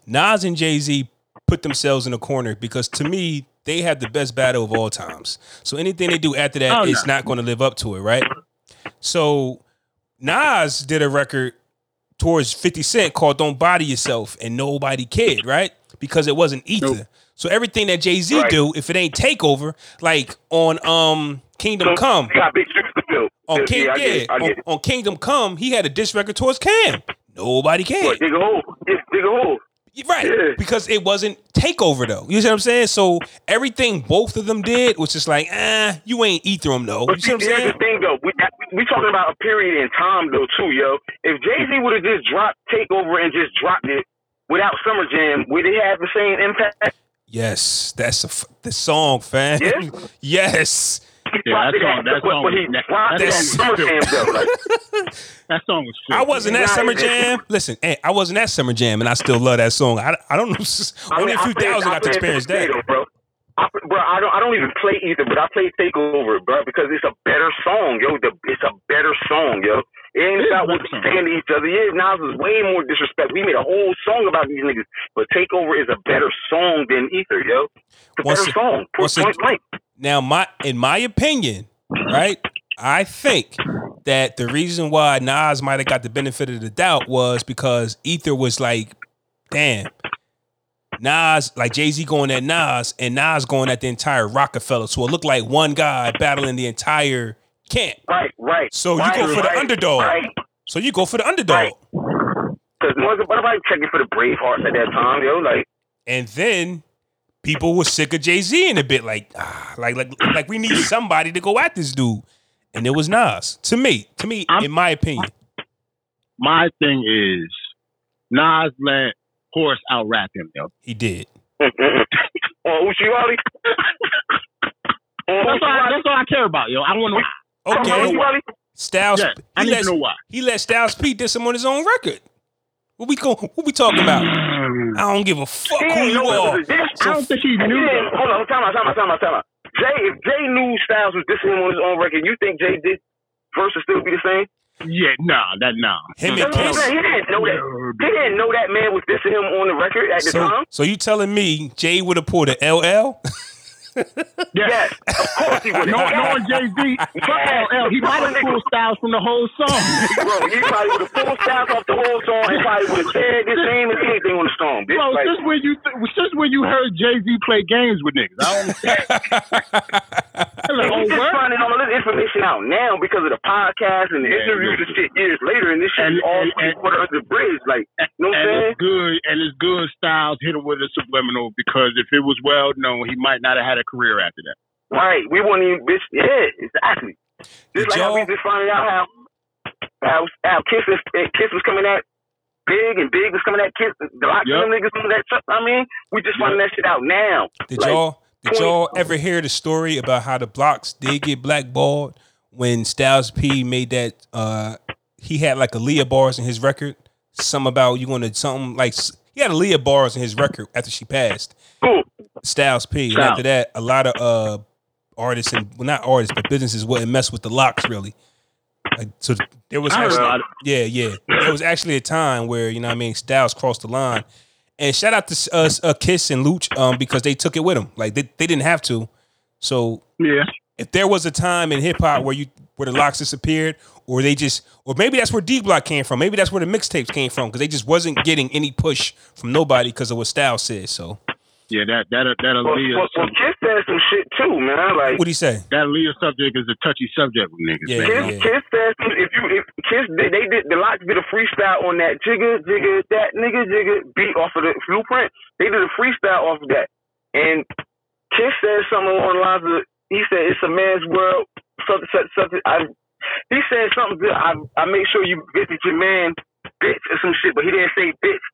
Nas and Jay Z put themselves in a corner because to me, they have the best battle of all times. So anything they do after that, Oh, it's no. not going to live up to it, right? So Nas did a record towards 50 Cent called Don't Body Yourself, and nobody cared, right? Because it wasn't Ether. Nope. So everything that Jay-Z Right. do, if it ain't takeover, like on um Kingdom Come, got big shoes to fill. on King, yeah. I on, on Kingdom Come, he had a diss record towards Cam. Nobody cared. Dig a hole. Yeah, dig a hole. Right. Yeah. Because it wasn't takeover though. You see what I'm saying? So everything both of them did was just like, ah, you ain't ether them though. You But see what I'm here's saying? the thing, though. We, we talking about a period in time, though, too, yo. If Jay Z would have just dropped Takeover and just dropped it without Summer Jam, would it have the same impact? Yes, that's a f- the song, fam. Yeah? yes. He Yeah, that song- that song but he was- that- that song was Jam. Like, That song was. I wasn't at Summer Jam. Listen, hey, I wasn't at Summer Jam, and I still love that song. I, I don't know. I Only mean, a few I played- thousand I got to experience that. Bro. I, bro, I don't. I don't even play Ether, but I play Takeover, bro, because it's a better song, yo. The, it's a better song, yo. It ain't It is about a what better we song. saying to each other. Yeah, Nas is way more disrespect. We made a whole song about these niggas, but Takeover is a better song than Ether, yo. It's a Once better it- song. Point, once it- point blank. Now, my in my opinion, right? I think that the reason why Nas might have got the benefit of the doubt was because Ether was like, damn, Nas, like Jay Z going at Nas, and Nas going at the entire Roc-A-Fella. So it looked like one guy battling the entire camp. Right, right. So you go for the right, underdog. Right. So you go for the underdog. Right. Because wasn't nobody checking for the Bravehearts at that time, yo. Like, And then people were sick of Jay Z in a bit, like, ah, like, like, like we need somebody to go at this dude. And it was Nas. To me, to me, I'm- in my opinion. My thing is, Nas let Horse out rap him, yo. He did. on Uchiwali. On That's all, I, that's all I care about, yo. I want to. On Okay. Uchiwali. Styles Yeah, I he need let, to know why. he let Styles P diss him on his own record. What we go what we talking about? Mm. I don't give a fuck He who you are. was. I don't think he He knew didn't- that. Hold on, time out, time out, time out, time out. Jay, if Jay knew Styles was dissing him on his own record, you think Jay did verse would still be the same? Yeah, nah, that nah. Him He and Kiss. didn't know that. He didn't know that man was dissing him on the record at the So, time. so you telling me Jay would have pulled an LL? Yes, of course he would. No, knowing Jay Z, LL, he might have pulled Styles from the whole song. Bro, he probably would have pulled Styles off the whole song. He probably would have said his name and anything on the song. Bitch. Bro, Like, since when you th- since when you heard Jay Z play games with niggas? I don't understand. And Oh, he's just finding all this information out now because of the podcast and the Yeah, interviews and shit years later, and this shit And- all and- quarter under the bridge. Like, you know what I'm saying? it's good, and it's good. Styles hit him with a subliminal because if it was well known, he might not have had a career after that. Right. We wouldn't even, bitch. Yeah, exactly. Did Just like how we just finding out how how, how Kiss, is, eh, Kiss was coming at Big and Big was coming at Kiss. The lots Yep. of them niggas on that stuff. I mean, we just finding that shit out now. did Like, y'all did y'all ever hear the story about how the blocks did get blackballed when Styles P made that uh he had like Aaliyah bars in his record? Some about you gonna something like he had Aaliyah bars in his record after she passed. Cool. Styles P. And after that, a lot of uh artists and well not artists, but businesses wouldn't mess with the Lox really. Like so there was actually, yeah, yeah. There was actually a time where, you know what I mean, Styles crossed the line. And shout out to us, uh Kiss and Louch um because they took it with them. Like they, they didn't have to. So Yeah, if there was a time in hip hop where you where the Lox disappeared, or they just, or maybe that's where D Block came from. Maybe that's where the mixtapes came from because they just wasn't getting any push from nobody because of what Styles said. So yeah. That that that Well, Aaliyah well, well, subject, Kiss said some shit too, man. Like, what do you say? that Aaliyah subject is a touchy subject with niggas. Yeah. man. Kiss, Kiss said some, if you if Kiss they, they did the Lox did a freestyle on that jigga jigga that nigga jigga beat off of the blueprint. They did a freestyle off of that, and Kiss said something along the lines of he said it's a man's world. Something such something. I he said something good. I I make sure you visit your man, bitch or some shit, but he didn't say bitch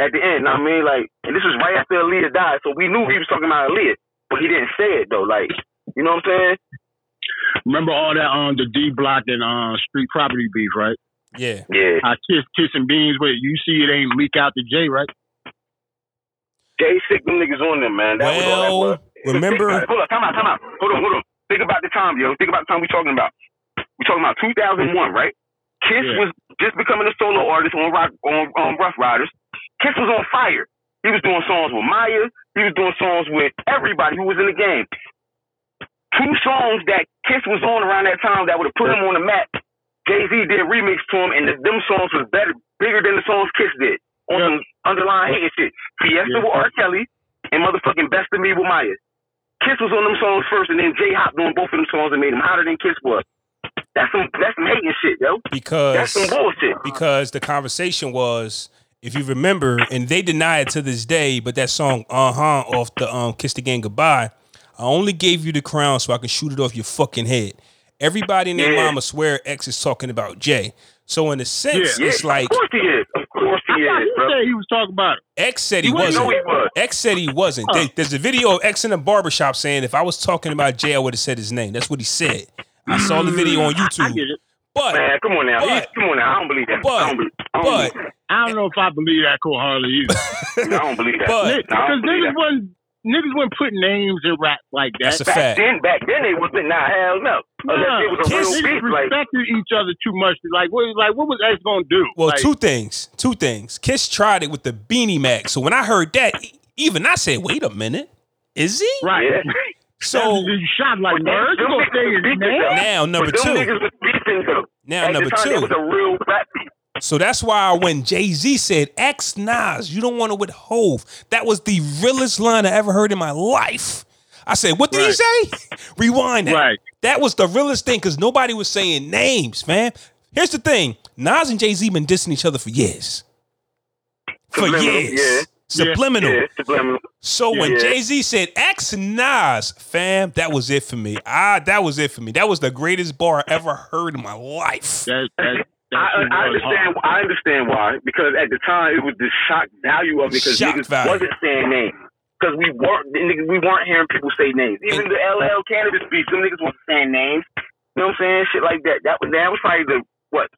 at the end. I mean, like, and this was right after Aaliyah died, so we knew he was talking about Aaliyah, but he didn't say it though. Like, you know what I'm saying? Remember all that on the D Block and uh, Street Property beef, right? Yeah. Yeah. I kiss kissing beans with you. See it ain't leak out to Jay, right? Jay sick them niggas on them, man. That was all that Well, was. remember- Hold on, time out, time out. Hold on, hold on. Think about the time, yo. Think about the time we talking about. We talking about 2001, right? Kiss Yeah. was just becoming a solo artist on Rock on, on Ruff Ryders. Kiss was on fire. He was doing songs with Mya. He was doing songs with everybody who was in the game. Two songs that Kiss was on around that time that would have put him on the map. Jay Z did a remix to him, and the, them songs was better, bigger than the songs Kiss did on Yeah. some underlying hating shit. Fiesta Yeah. with R. Kelly and motherfucking Best of Me with Mya. Kiss was on them songs first, and then Jay hopped on both of them songs and made them hotter than Kiss was. That's some that's some hating shit, yo. That's because some bullshit. because the conversation was if you remember and they deny it to this day but that song uh-huh off the um kiss the game goodbye i only gave you the crown so i can shoot it off your fucking head everybody and their Yeah. mama swear x is talking about jay so in a sense Yeah. it's like of course he is. Of course he I is, he bro. said he was talking about it. x said he You wouldn't wasn't know he was. x said he wasn't There- there's a video of x in a barbershop saying if i was talking about jay i would have said his name that's what he said i saw the video on mm, I youtube get it. but Man, come on now. But- come on now. I don't believe that. but- I don't believe, I don't but- believe I don't know if I believe that Cole Harley either. that. I don't believe that. But- Because don't niggas that. wasn't niggas wasn't putting names in rap like that. That's a Back fact. then, back then they wasn't. Nah, hell no. Uh, Unless it was a Kiss- real niggas beef. Like, respected each other too much. Like what? Like what was X gonna do? Well, like, two things. Two things. Kiss tried it with the Beanie Mac. So when I heard that, even I said, "Wait a minute, is he?" right. yeah. So you shot like But them- words. You them gonna niggas say was his beefing, name? though. now number two. niggas was beefing, though. Now number the time, It was two. real. So that's why when Jay Z said X Nas, you don't want to with Hove. That was the realest line I ever heard in my life. I said, "What did he say?" Rewind that. Right. That was the realest thing because nobody was saying names, man. Here's the thing: Nas and Jay Z been dissing each other for years. For years. yeah. Subliminal. Yeah, subliminal. So when Yeah. Jay Z said X Nas, fam, that was it for me. Ah, that was it for me. That was the greatest bar I ever heard in my life. That, that, that I, I understand. hard. I understand why. Because at the time, it was the shock value of it. Because Shock niggas value. wasn't saying names. Because we weren't, niggas, we weren't hearing people say names. Even And- the LL Canibus beef, them niggas wasn't saying names. You know what I'm saying? Shit like that. That was that was probably the what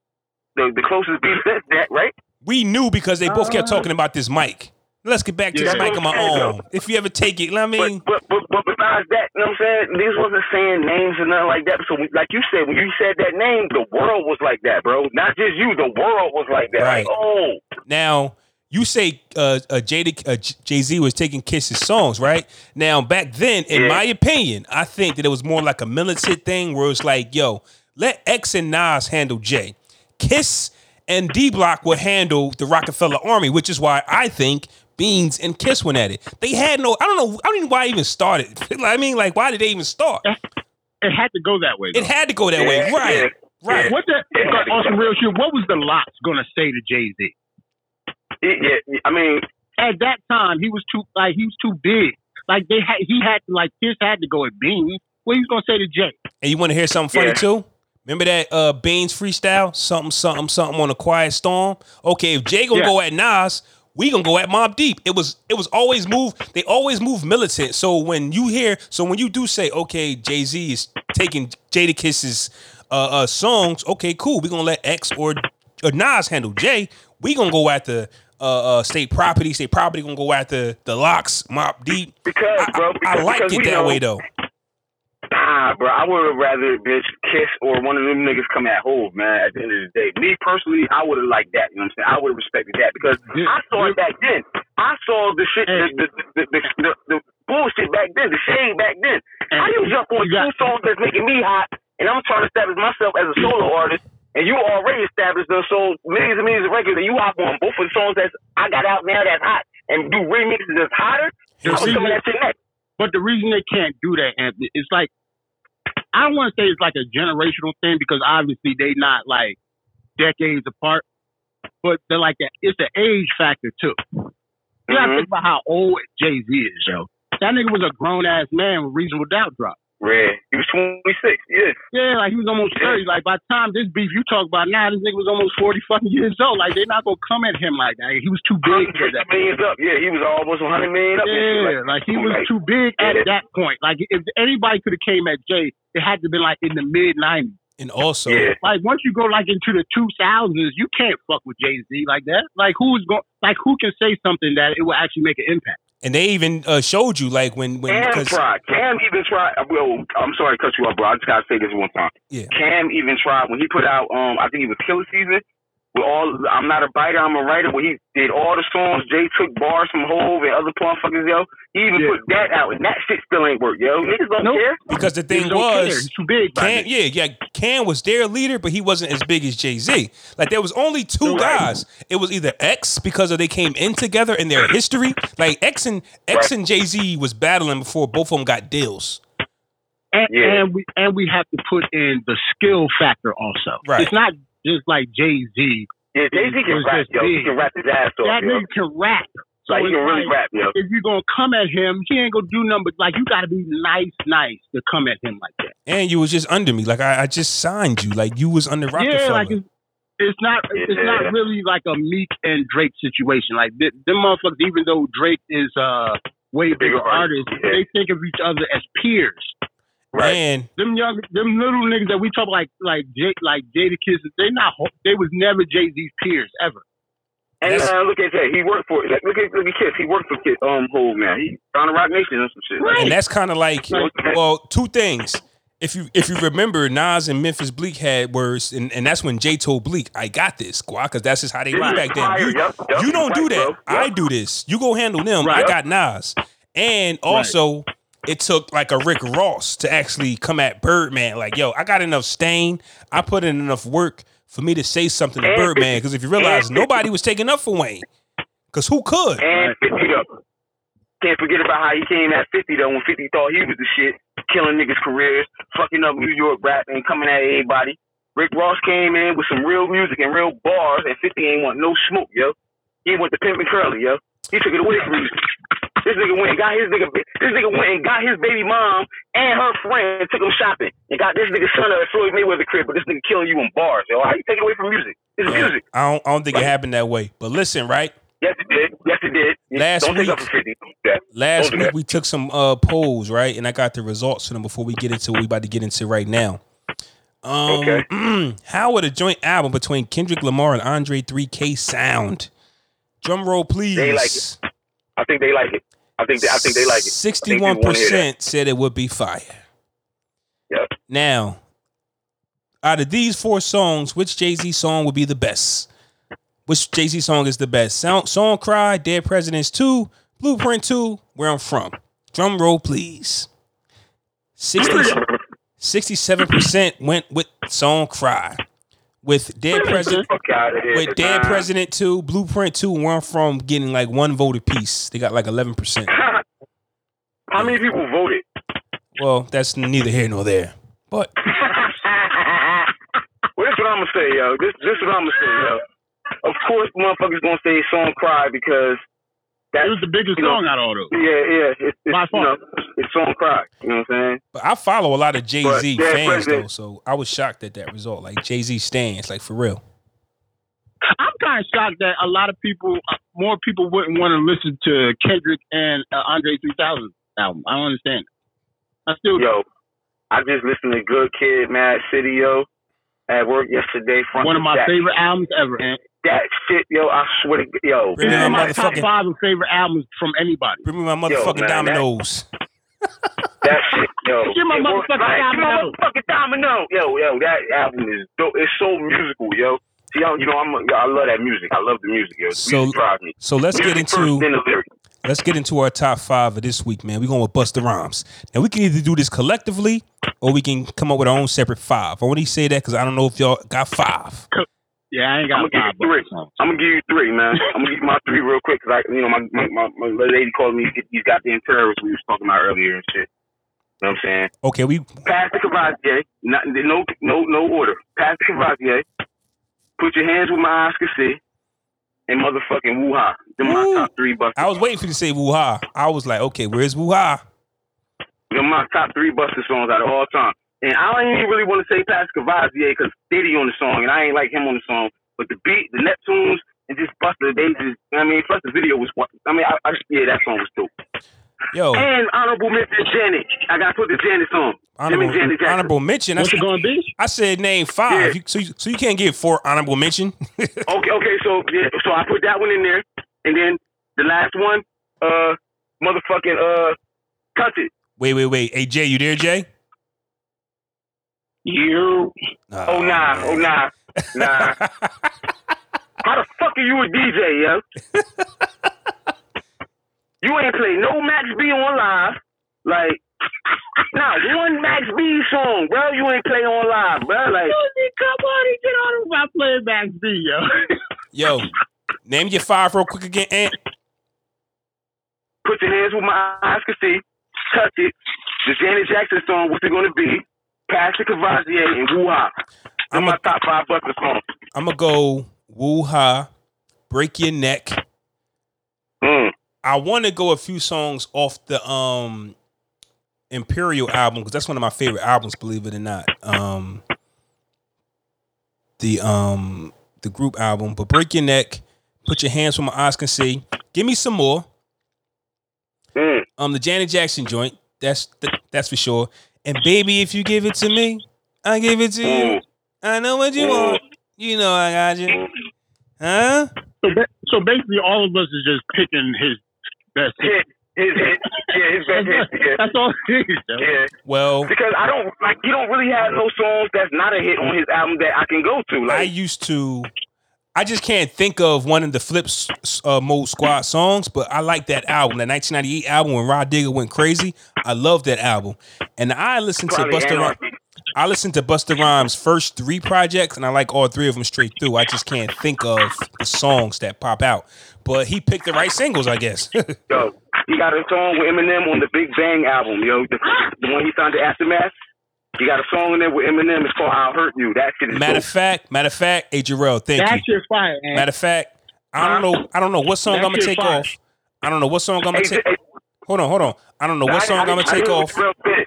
the the closest beef since that, right? We knew because they both kept Uh. talking about this mic. Let's get back to Yeah. mic on my own. If you ever take it, I mean, But, but but but besides that, you know what I'm saying? Niggas wasn't saying names and nothing like that. So we, like you said, when you said that name, the world was like that, bro. Not just you, the world was like that. Right. Like, oh, now you say uh, uh, Jay Z was taking Kiss's songs, right? Now back then, in Yeah. my opinion, I think that it was more like a militant thing where it's like, yo, let X and Nas handle Jay. Kiss and D Block would handle the Roc-A-Fella Army, which is why I think Beans and Kiss went at it. They had no, I don't know, I don't even know why it even started. I mean, like, why did they even start? It had to go that way. It had to go that way, Yeah, right? yeah, Right. What the Yeah. on some real shit? What was the Lox gonna say to Jay Z? yeah, yeah. I mean, At that time, he was too like he was too big. Like they had, he had to like Kiss had to go at Beans. What he was gonna say to Jay? And you want to hear something funny Yeah. too? Remember that uh Beans freestyle? Something, something, something on a quiet storm. Okay, if Jay gonna Yeah. go at Nas, we gonna go at Mobb Deep. It was it was always move. They always move militant. So when you hear, so when you do say, okay, Jay Z is taking Jada Kiss's uh, uh songs, okay, cool. We gonna let X or, or Nas handle Jay. We gonna go at the uh, uh state property. State property gonna go after the Lox, Mobb Deep. because I, bro, because, I like it that know, way though. Nah, bro, I would have rather bitch Kiss or one of them niggas come at Hove, man. At the end of the day, me personally, I would have liked that. You know what I'm saying? I would have respected that because. I saw it back then. I saw the shit, the, the, the, the, the, the bullshit back then, the shade back then. How you jump on You two songs that's making me hot, and I'm trying to establish myself as a solo artist, and you already established and sold millions and millions of records, and you hop on both of the songs that I got out now that's hot, and do remixes that's hotter. I was coming at you next. But the reason they can't do that, Anthony, it's like I don't want to say it's like a generational thing because obviously they not like decades apart, but they're like a, it's an age factor too. You gotta Mhm. think about how old Jay Z is, yo. That nigga was a grown ass man with reasonable doubt drop. Red. He was 26, yeah. Yeah, like he was almost thirty. Like by the time this beef you talk about now, this nigga was almost forty fucking years old. Like they're not gonna come at him like that. He was too big for that. millions up. Yeah, he was almost 100 million up. Yeah, like he was Like, too big at Yeah. that point. Like if anybody could have came at Jay, it had to been like in the mid nineties. And also, Yeah. Like once you go like into the two thousands, you can't fuck with Jay Z like that. Like who's going? Like who can say something that it will actually make an impact? And they even uh, showed you like when when Cam tried. Cam even tried. Well, I'm sorry to cut you off, bro. I just gotta say this one time. Yeah. Cam even tried when he put out. Um, I think it was Killer Season all. I'm not a biter, I'm a writer. Where he did all the songs. Jay took bars from Hove and other motherfuckers, yo. He even Yeah. put that out, and that shit still ain't work, yo. Niggas don't Nope. care. Because the thing Niggas don't care. was, too big. by Cam, yeah, yeah, Cam was their leader, but he wasn't as big as Jay Z. Like there was only two Right. guys. It was either X because of they came in together in their history. Like X and X Right. and Jay Z was battling before both of them got deals. And, Yeah. and we and we have to put in the skill factor also. Right. It's not just like Jay Z. Yeah, Jay Z can rap, just yo. He can rap his ass off, That yo. nigga can rap. So Like he can really like, rap, yo. if you're gonna come at him, he ain't gonna do nothing. But like you got to be nice, nice to come at him like that. And you was just under me. Like I, I just signed you. Like you was under Roc-A-Fella. Yeah, like it's, it's not it's not really like a Meek and Drake situation. Like th- them motherfuckers, even though Drake is uh way bigger Bigger artist, artist, yeah. they think of each other as peers. Right. Man, Them young, them little niggas that we talk like like Jay, like Jada Kiss, they not they was never Jay Z's peers ever. And uh, look at that. He worked for like look at look at Kiss. He worked for Kiss, um Hove man. He on the Roc Nation and some shit. Right. and that's kind of like well, two things. If you if you remember, Nas and Memphis Bleek had words, and, and that's when Jay told Bleak, "I got this, squad," because that's just how they This rock back then. You, yup, yup, you don't do that. bro. I do this. You go handle them. I Right. got Nas, and also it took like a Rick Ross to actually come at Birdman. Like, yo, I got enough stain. I put in enough work for me to say something to Birdman. Because if you realize nobody was taking up for Wayne, because who could? And 50 though. Can't forget about how he came at 50 though when 50 thought he was the shit, killing niggas' careers, fucking up New York rap and coming at everybody. Rick Ross came in with some real music and real bars, and 50 ain't want no smoke, yo. He went to Pimp and Curly, yo. He took it away from you. This nigga went and got his nigga. This nigga went and got his baby mom and her friend, and took them shopping, and got this nigga son at Floyd Mayweather crib. But this nigga killing you in bars, yo. How you take it away from music? It's music. I don't, I don't think it happened that way. But listen, right? Yes, it did. Yes, it did. Last Don't take up week- for 50. Yeah. Last week we took some uh polls, right? And I got the results to them before we get into what we about to get into right now. Um, Okay. how would a joint album between Kendrick Lamar and Andre 3K sound? Drum roll, please. They like it. I think they like it. I think they, I think they like it. I think people Sixty-one wanna hear that. percent said it would be fire. Yep. Now, out of these four songs, which Jay Z song would be the best? Which Jay Z song is the best? Sound, song Cry, Dead Presidents 2, Blueprint 2, Where I'm From. Drum roll, please. 60, 67% went with Song Cry. With Dead President Fuck out of here. with Dead. President 2, Blueprint 2, and Where From getting like one vote apiece. They got like 11%. How many people voted? Well, that's neither here nor there. But well, this what I'm gonna say, yo. This this what I'm gonna say, yo. Of course, motherfuckers gonna say "Song Cry" because It was the biggest You know, song out of all those. yeah, yeah. It's, it's By you know, it's on crack. You know what I'm saying? But I follow a lot of Jay Z fans President- though, so I was shocked at that result. Like Jay Z stands, like for real. I'm kind of shocked that a lot of people, uh, more people wouldn't want to listen to Kendrick and uh, Andre 3000 album. I don't understand. I still Yo, I just listened to Good Kid, Mad City, yo, at work yesterday. Front one of my back. favorite albums ever. And That shit, yo. I swear to God, yo. Bring it's me my my top five of favorite albums from anybody. Bring me my Yo, motherfucking man, dominoes. That shit, yo. Give my motherfucking like, my domino. motherfucking domino. Yo, yo, that album is dope. It's so musical, yo. See, I, you know, I'm, yo, I love that music. I love the music, yo. The So- music drives me. So let's get Music first, into then let's get into our top five of this week, man. We're going with Busta Rhymes. Now we can either do this collectively or we can come up with our own separate five. I want to say that because I don't know if y'all got five. Yeah, I ain't got I'ma give you three. I'm gonna give you three, man. I'm gonna give you my three real quick because I, you know, my my, my my lady called me these goddamn terrorists we was talking about earlier and shit. You know what I'm saying? Okay, we Pass the Courvoisier. Not, no, no, no order. Pass the Courvoisier. Put your hands with my eyes can see. And motherfucking woo-ha. Them my top three Bustas. I was waiting for you to say woo ha. I was like, okay, where's woo ha? Them my top three Busta songs out of all time. And I don't even really want to say Pass Courvoisier because Diddy on the song, and I ain't like him on the song. But the beat, the Neptunes, and just Busta, they just, I mean, plus the video was, I mean, I, I yeah, that song was dope. Yo, And honorable mention Janet. I got to put the Janet song. Jimmy honorable, Janet honorable mention. I What's it said, going to be? I said name five. Yeah. You, so, you, so you can't get four honorable mention. Okay, okay, so yeah, so I put that one in there, and then the last one, uh, motherfucking uh, cut it. wait, wait, wait. Hey Jay, you there, Jay? You. Nah, Oh nah, man. oh nah, nah. How the fuck are you a DJ, yo? you ain't play no Max B on live. Like, nah, one Max B song, bro. You ain't play on live, bro. Like, come on and get on about playing Max B, yo. Yo, name your five real quick again, Ant. put your hands where my eyes can see. Touch it. The Janet Jackson song, what's it gonna be? Pastor Courvoisier and Woo Ha. I'm my top five Busta songs. I'm gonna go woo ha, break your neck. Mm. I want to go a few songs off the um Imperial album because that's one of my favorite albums, believe it or not. Um the um the group album, but break your neck, put your hands where my eyes can see. Give me some more. Mm. Um, the Janet Jackson joint, that's that's for sure. And baby, if you give it to me, I give it to you. I know what you want. You know I got you. Huh? So, so basically, all of us is just picking his best hit. Hit, his hit, yeah, his best hit, yeah, That's all it is, yo. yeah. Well, Because I don't like he don't really have no songs that's not a hit on his album that I can go to. Like I used to. I just can't think of one of the Flips uh, Mode Squad songs, but I like that album, the 1998 album when Rah Digga went crazy. I love that album, and I listened to Busta. Rhymes. I listened to Busta Rhymes' first three projects, and I like all three of them straight through. I just can't think of the songs that pop out, but he picked the right singles, I guess. Yo, he got a song with Eminem on the Big Bang album, yo. The, the one he signed to Aftermath. He got a song in there with Eminem. It's called "I'll Hurt You." That shit is matter dope. of fact, matter of fact, hey Jarrell, thank That you. shit fire, man. Matter of fact, I don't know. I don't know what song That I'm gonna take fire. off. I don't know what song I'm gonna Hey, take. hey, Hold on, hold on. I don't know what I- song I- I'm gonna I take knew it off. was real fit.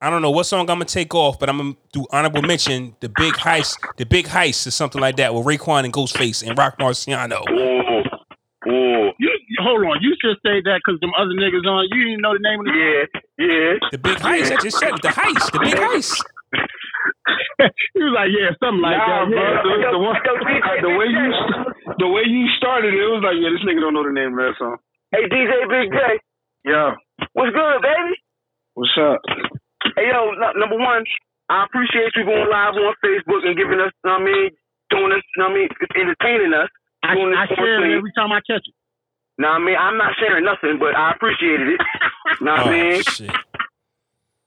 I don't know what song I'm gonna take off, but I'm gonna do honorable mention the big heist, the big heist or something like that with Raekwon and Ghostface and Roc Marciano. Ooh, ooh, You, you- hold on. You should say that because them other niggas on. You didn't know the name of the. yeah, yeah. The big heist. I just said. The heist. The big heist. he was like, yeah, something like Nah, that. bro. Yeah. The, the, one, Yo, DJ, the way you the way you started it, it was like, yeah, this nigga don't know the name of that song. Hey, DJ Big J, Yeah, what's good, baby? what's up? Hey, yo, n- number one, I appreciate you going live on Facebook and giving us, know what I mean, doing us, know what I mean, entertaining us. I, doing I share it every time I catch it. Know what I mean, I'm not sharing nothing, but I appreciated it. Know what I mean? Oh shit.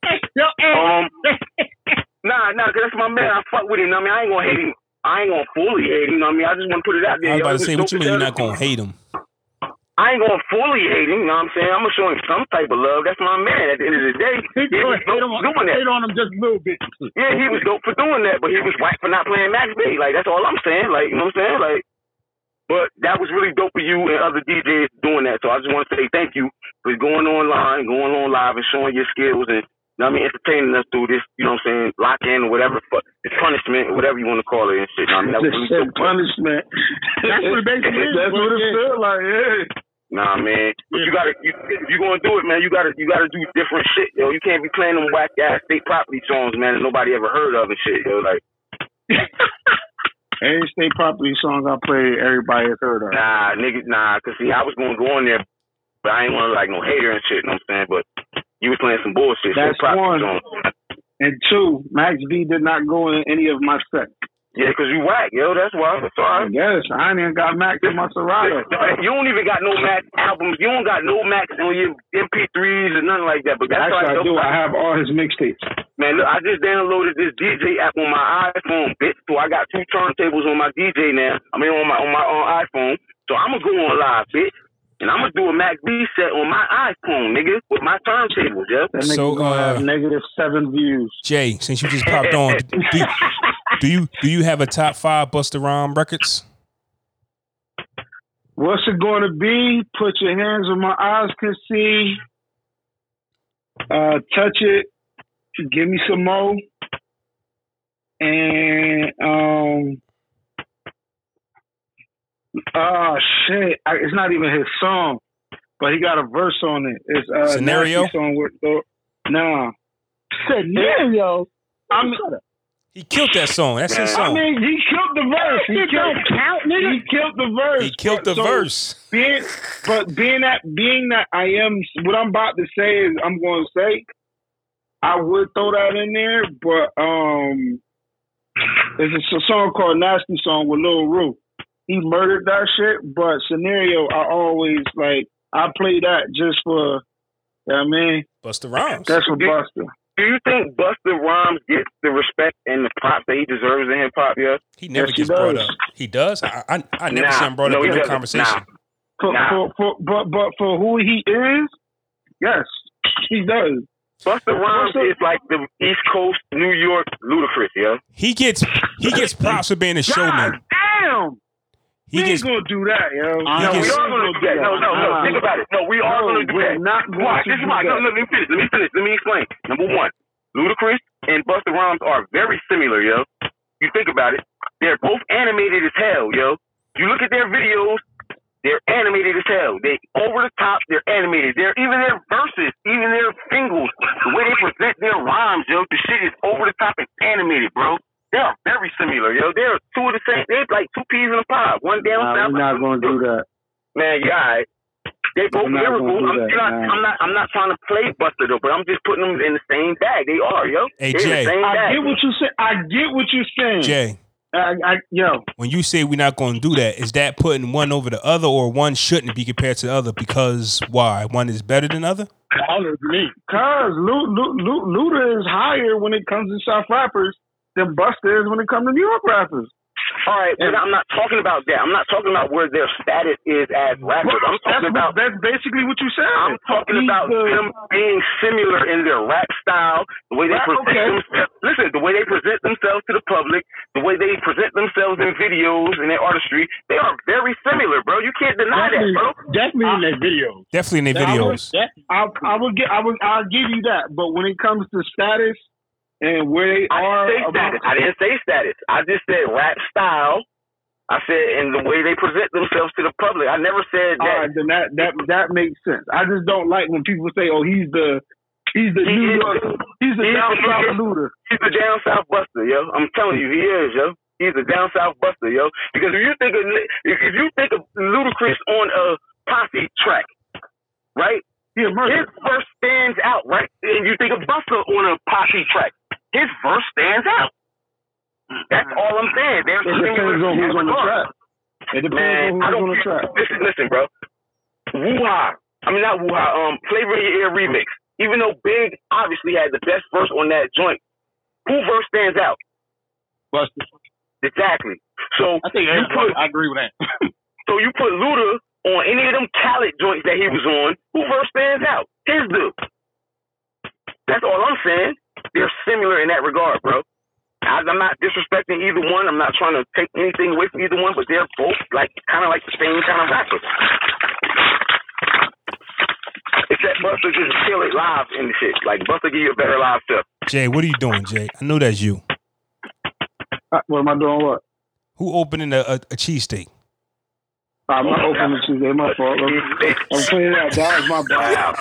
Um, nah, nah, 'cause that's my man. I fuck with him. Know what I mean, I ain't gonna hate him. I ain't gonna fully hate him. Know what I mean, I just want to put it out I there. was yo. about to say, is what you mean you're not gonna hate him? I ain't gonna fully hate him. You know what I'm saying? I'm gonna show him some type of love. That's my man. At the end of the day, He he was hate dope on, for doing that. hate on him just a little bit. Yeah, he was dope for doing that, but he was whack for not playing Max B. Like that's all I'm saying. Like you know what I'm saying? Like, but that was really dope for you and other DJs doing that. So I just want to say thank you for going online, going on live, and showing your skills and. you know I mean, entertaining us through this, you know what I'm saying, lock in or whatever, fu- this punishment or whatever you want to call it and shit. You know I mean, that was really dope. punishment. That's what it basically is. That's what it feel like. Yeah. Nah, man. But you gotta, you, if you gonna do it, man, you gotta, you gotta do different shit, yo. You can't be playing them whack ass state property songs, man, that nobody ever heard of and shit, yo. Like, Every state property song I play, everybody has heard of. nah, nigga, nah. Cause see, I was gonna go on there, but I ain't want to like no hater and shit. You know what I'm saying? But you was playing some bullshit. That's one. songs. And two, Max B did not go in any of my sets. Yeah, cause you whack, yo. That's why. That's all right. guess I ain't even got Max in my Serato. You don't even got no Max albums. You don't got no Max on your MP3s or nothing like that. But that's Actually, I do. I have all his mixtapes. Man, look, I just downloaded this DJ app on my iPhone, bitch. So I got two turntables on my DJ now. I mean, on my on my on iPhone. So I'm gonna go on live, bitch, and I'm gonna do a Max B set on my iPhone, nigga, with my turntables, yeah. That So, gonna uh, have negative seven views. Jay, since you just popped on, do, do you do you have a top five Busta Rhyme records? What's it going to be? Put your hands where my eyes can see. Uh, touch it. Give me some more. And um, oh shit! I, it's not even his song, but he got a verse on it. It's uh, Scenario? nasty song with the nah. Scenario. I mean, He killed that song. That's his I song. mean, he killed the verse. He killed. don't count, nigga. He killed the verse. He killed the So, verse. being but being that being that I am what I'm about to say is I'm going to say I would throw that in there, but um, there's a, s- song called "Nasty Song" with Lil Ru. He murdered that shit. But scenario, I always like I play that just for. You know what I mean, Busta Rhymes. that's for Busta. Do you think Busta Rhymes gets the respect and the props that he deserves in hip hop? Yeah. He never Yes, he gets brought up. He does. I I, I never Nah, see him brought no, up he in no doesn't. conversation. Nah. For, Nah. for, for, but but for who he is, yes, he does. Busta Rhymes is like the East Coast New York Ludacris, yeah. He gets he gets props for being a God showman. damn, He we gets ain't gonna do that, yo. He No, gets- we are gonna do that. No, no, no. Think about it. No, we are No, gonna do we're that. not going Why? This is do why. No, no, let me finish. Let me finish. Let me explain. Number one, Ludacris and Busta Rhymes are very similar, yo. You think about it. They're both animated as hell, yo. You look at their videos, they're animated as hell. They over the top, they're animated. They're even their verses, even their singles, the way they present their rhymes, yo, the shit is over the top and animated, bro. They are very similar, yo. They're two of the same. They're like two peas in a pod. One down Nah, south. we're not gonna do that. Man, yeah, all right. They both I'm not lyrical. I'm, that, you know. I'm not. I'm not trying to play Busta though, but I'm just putting them in the same bag. They are, yo. Hey, Jay. the same I bag. get what you say. I get what you're saying. Jay. I, I, yo, When you say we're not going to do that, is that putting one over the other, or one shouldn't be compared to the other because why? One is better than other. All of me. cause Lu, Lu, Lu, Luda is higher when it comes to South rappers than Busta is when it comes to New York rappers. All right, but I'm not talking about that. I'm not talking about where their status is as rappers. I'm that's, talking about. that's basically what you said. I'm talking He's about the- them being similar in their rap style, the way they Right, present okay. themselves. Listen, the way they present themselves to the public, the way they present themselves in videos and their artistry, they are very similar, bro. You can't deny that, bro. definitely in their videos. Definitely in their That videos. That- I, I would get, I would, I'll give you that. But when it comes to status and where they I are, didn't say about, status. I didn't say status. I just said rap style. I said in the way they present themselves to the public. I never said that. right, then that that that makes sense. I just don't like when people say, "Oh, he's the, he's the He New is- York, he's the he is- down south Luda." He's a down south Busta, yo. I'm telling you, he is, yo. He's a down south Busta, yo. Because if you think of if you think of Ludacris on a posse track, right? His verse stands out, right? And you think of Busta on a posse track, his verse stands out. That's all I'm saying. They're It depends on who's on the track. It depends Man, on I who's don't on the track. Listen, listen, bro. Woo-ha. I mean, not Woo-ha. Um, Flavor of Your Ear remix. Even though Big obviously had the best verse on that joint, who verse stands out? Busta. Exactly. So I think you everybody, put I agree with that. so you put Luda on any of them Khaled joints that he was on. Who verse stands out? His do. That's all I'm saying. They're similar in that regard, bro. I- I'm not disrespecting either one. I'm not trying to take anything away from either one, but they're both like kind of like the same kind of rappers. Except Busta just kill it live and shit. Like Busta give you a better live stuff. Jay, what are you doing, Jay? I know that's you. Uh, What am I doing? What? Who opening a, a, a cheesesteak? I'm not opening Tuesday. My fault. I'm, I'm cleaning that. That was my bad.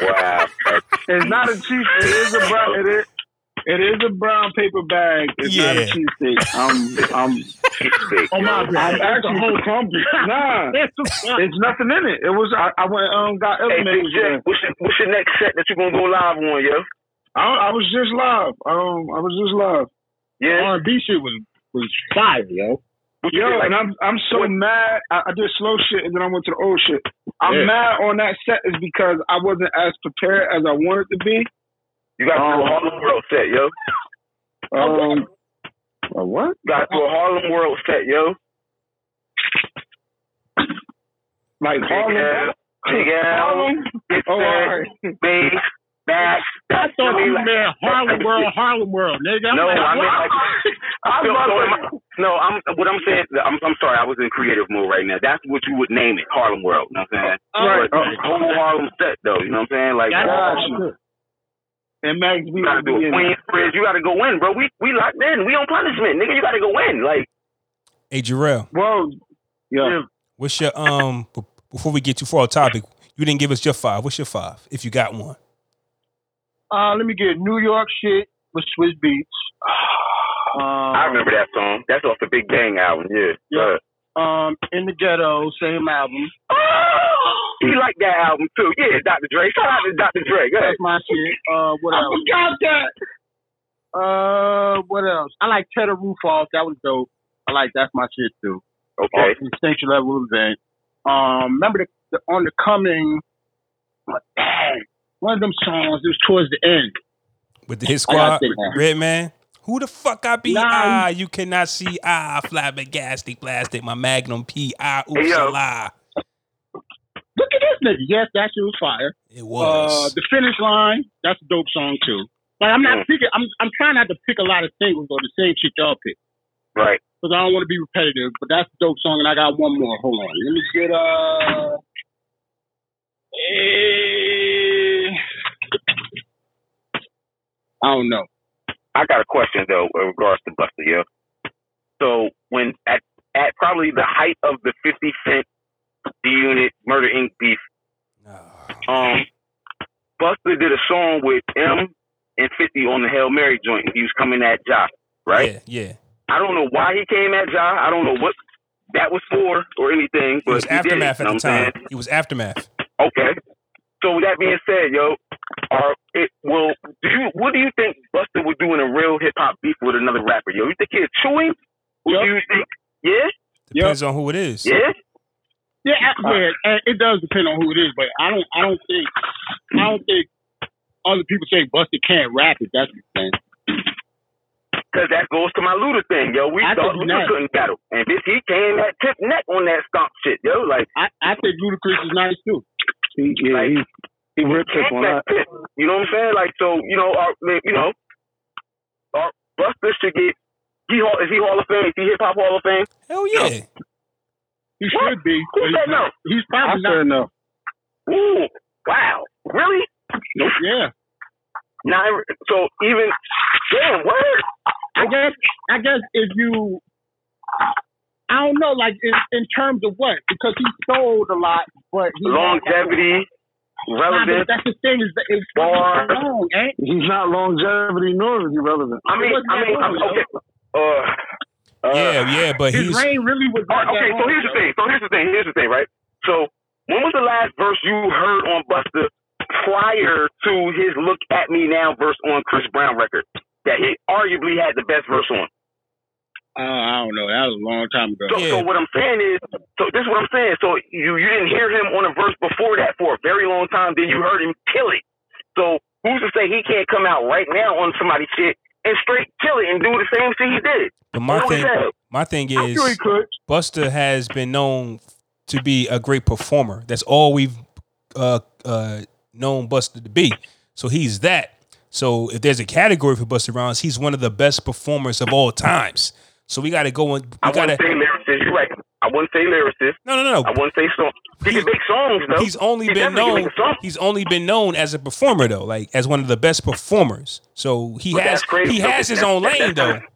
Wow. Wow. It's not a cheese. It is a brown. It is. It is a brown paper bag. It's not a Yeah. cheesesteak. I'm. I'm. Oh my. God. I'm actually whole comfy. Nah. It's nothing in it. It was. I, I went. Um. Got Hey, Big. J, what's your, what's your next set that you gonna go live on, yo? I, I was just live. Um. I was just live. Yeah. R&B shit was was fire, yo. Yo, like, and I'm I'm so what- mad. I, I did slow shit and then I went to the old shit. I'm Yeah. mad on that set is because I wasn't as prepared as I wanted to be. you got to do a um, Harlem World set, yo. Um, a what? Got to do a Harlem World set, yo. Like Big Harlem? L, Big L, Harlem? Get Oh, all Set, right. Bass, Back. I thought mean, you like- meant Harlem World, Harlem World, nigga. I'm No, like, I mean what? like. I feel so am no, I'm what I'm saying. I'm I'm sorry, I was in creative mode right now. That's what you would name it, Harlem World. You know what I'm saying? Right. But the whole Harlem set, though. You know what I'm saying? Like, Got Gotcha. And Max B you gotta do a in it. Queensbridge. You gotta go in, bro. We we locked in. We on punishment, nigga. You gotta go in. Like, hey, Jarrell, Well, yeah. what's your um? Before we get too far off topic, you didn't give us your five. What's your five, if you got one? Uh, let me get New York shit with Swizz Beatz. Um, I remember that song. That's off the Big Bang album. Yeah. Yeah. Uh, Um, in the ghetto, same album. he liked that album too. Yeah, Dr. Dre. Shout out to Dr. Dre. Go ahead. That's my shit. Uh, what I else? forgot that. Uh, what else? I like Tedder Roof Off. That was dope. I like that's my shit too. Okay. off the level event. Um, remember the, the on the coming, dang, one of them songs. It was towards the end. With the hit squad, think. Redman. Who the fuck I be? Nah. Ah, you cannot see. Ah, flabbergastic, plastic, my Magnum P. Ah, ooh, Hey, yo. Look at this nigga. Yes, that shit was fire. It Uh, was. the finish line. That's a dope song too. Like I'm not Mm. picking. I'm I'm trying not to pick a lot of singles or the same shit y'all pick Right. because I don't want to be repetitive. But that's a dope song, and I got one more. Hold on. Let me get uh. eh, I don't know. I got a question though in regards to Busta, yo. So when at at probably the height of the fifty cent G-Unit Murder Inc. beef, um Busta did a song with M and fifty on the Hail Mary joint. He was coming at Ja, right? Yeah, yeah. I don't know why he came at Ja. I don't know what that was for or anything, It was he did it, aftermath you at the time. saying? It was aftermath. Okay. So with that being said, yo, are it will do you what do you think Busta would do in a real hip hop beef with another rapper? Yo, you think he'd chew him? Or Yup. do you think yeah? Depends on who it is. Yeah? Yeah, I- yeah, uh, uh, it does depend on who it is, but I don't, I don't think, I don't think other people say Busta can't rap if that's the thing. Because that goes to my Luda thing, yo. We I thought think Luda not. couldn't battle. And this he came at tip neck on that stomp shit, yo. Like I, I think Ludacris is nice too. He, yeah, Like, he, he ripped up can't on that that. tip. You know what I'm saying? Like so, you know, our, you know, our Busta should get he hall is he Hall of Fame? Is he hip hop Hall of Fame? Hell yeah. He What? should be. Who but said he's not. He's I probably not. said no. Ooh, wow. Really? Yeah. Now, so even damn word. I guess. I guess if you, I don't know, like in, in terms of what, because he sold a lot, but he longevity, Nah, but relevance. that's the thing is that it's long, ain't? He's not longevity nor is he relevant. I mean, I mean, I'm, okay. Uh, uh, Yeah, yeah, but His he's reign really was all right, okay, so here's the thing. So here's the thing. Here's the thing, right? So when was the last verse you heard on Busta prior to his "Look at Me Now" verse on Chris Brown record that he arguably had the best verse on? Uh, I don't know. That was a long time ago. So, Yeah. so what I'm saying is, so this is what I'm saying. So you you didn't hear him on a verse before that for a very long time. Then you heard him kill it. So who's to say he can't come out right now on somebody's shit and straight kill it and do the same thing he did? but my What thing my thing I'm sure he is. Busta has been known to be a great performer. That's all we've uh uh known Busta to be. So he's that. So if there's a category for Busta Rhymes, he's one of the best performers of all times. So we gotta go and we gotta wouldn't say lyricist. You're right. I wouldn't say lyricist. no no no I wouldn't say song. He He's- can make songs though. He's only He been known make a song. he's only been known as a performer though, like as one of the best performers. So he But has he though. has his That's- own lane though. that's-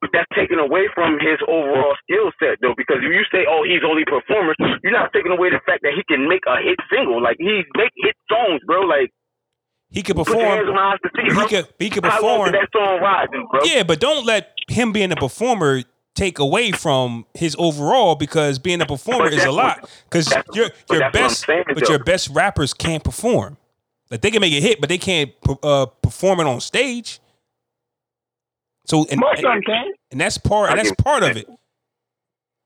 But that's taken away from his overall skill set, though, because if you say, "Oh, he's only a performer," you're not taking away the fact that he can make a hit single. Like he make hit songs, bro. Like He could put your hands on perform my eyes to see, he could he could perform that song rising, bro? Yeah, but don't let him being a performer take away from his overall because being a performer is a lot. Because your your that's what I'm best, saying, but though. your best rappers can't perform. Like they can make a hit, but they can't uh, perform it on stage. So and, and, can. and that's part I that's part of it.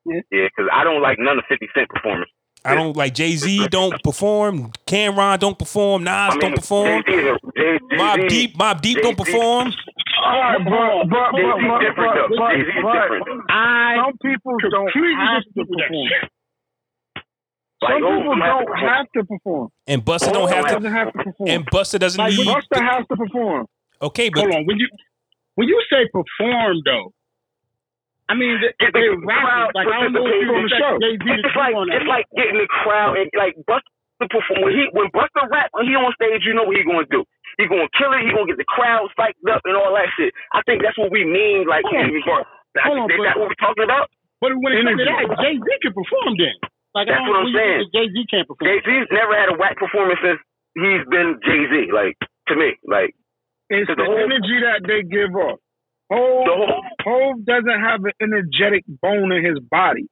Yeah, because I don't like none of Fifty Cent performers. I don't like Jay Z don't perform, Cam'ron don't perform, Nas I mean, don't perform, Jay-Z is a- Jay- Mob Jay-Z Deep Mobb Deep don't perform. All right, but but but Jay-Z but different, though. but, Jay-Z but. I some people don't have to disagree with that perform. shit. Like, Some people I'm gonna have to don't have to perform. And Busta don't have to. doesn't have to perform. And Busta doesn't Like, need. Busta has to perform. Okay, but Hold on. When you when you say perform though, I mean they, Get they the rappers. crowd Like I don't know if you participating on the show. Jay It's like it's like getting the crowd and like Busta perform when he when Busta rap when he on stage, you know what he gonna do. He gonna kill it. He gonna get the crowd psyched up and all that shit. I think that's what we mean. Like, Hold on. in regard- I Hold on, think but- that's what we're talking about. But when it comes to that, Jay Z can perform then. Like That's I what don't I'm know Jay Z can't perform. Jay Z's never had a whack performance since he's been Jay Z. Like to me, like It's The the whole- energy that they give off. Hove, the whole Hove doesn't have an energetic bone in his body.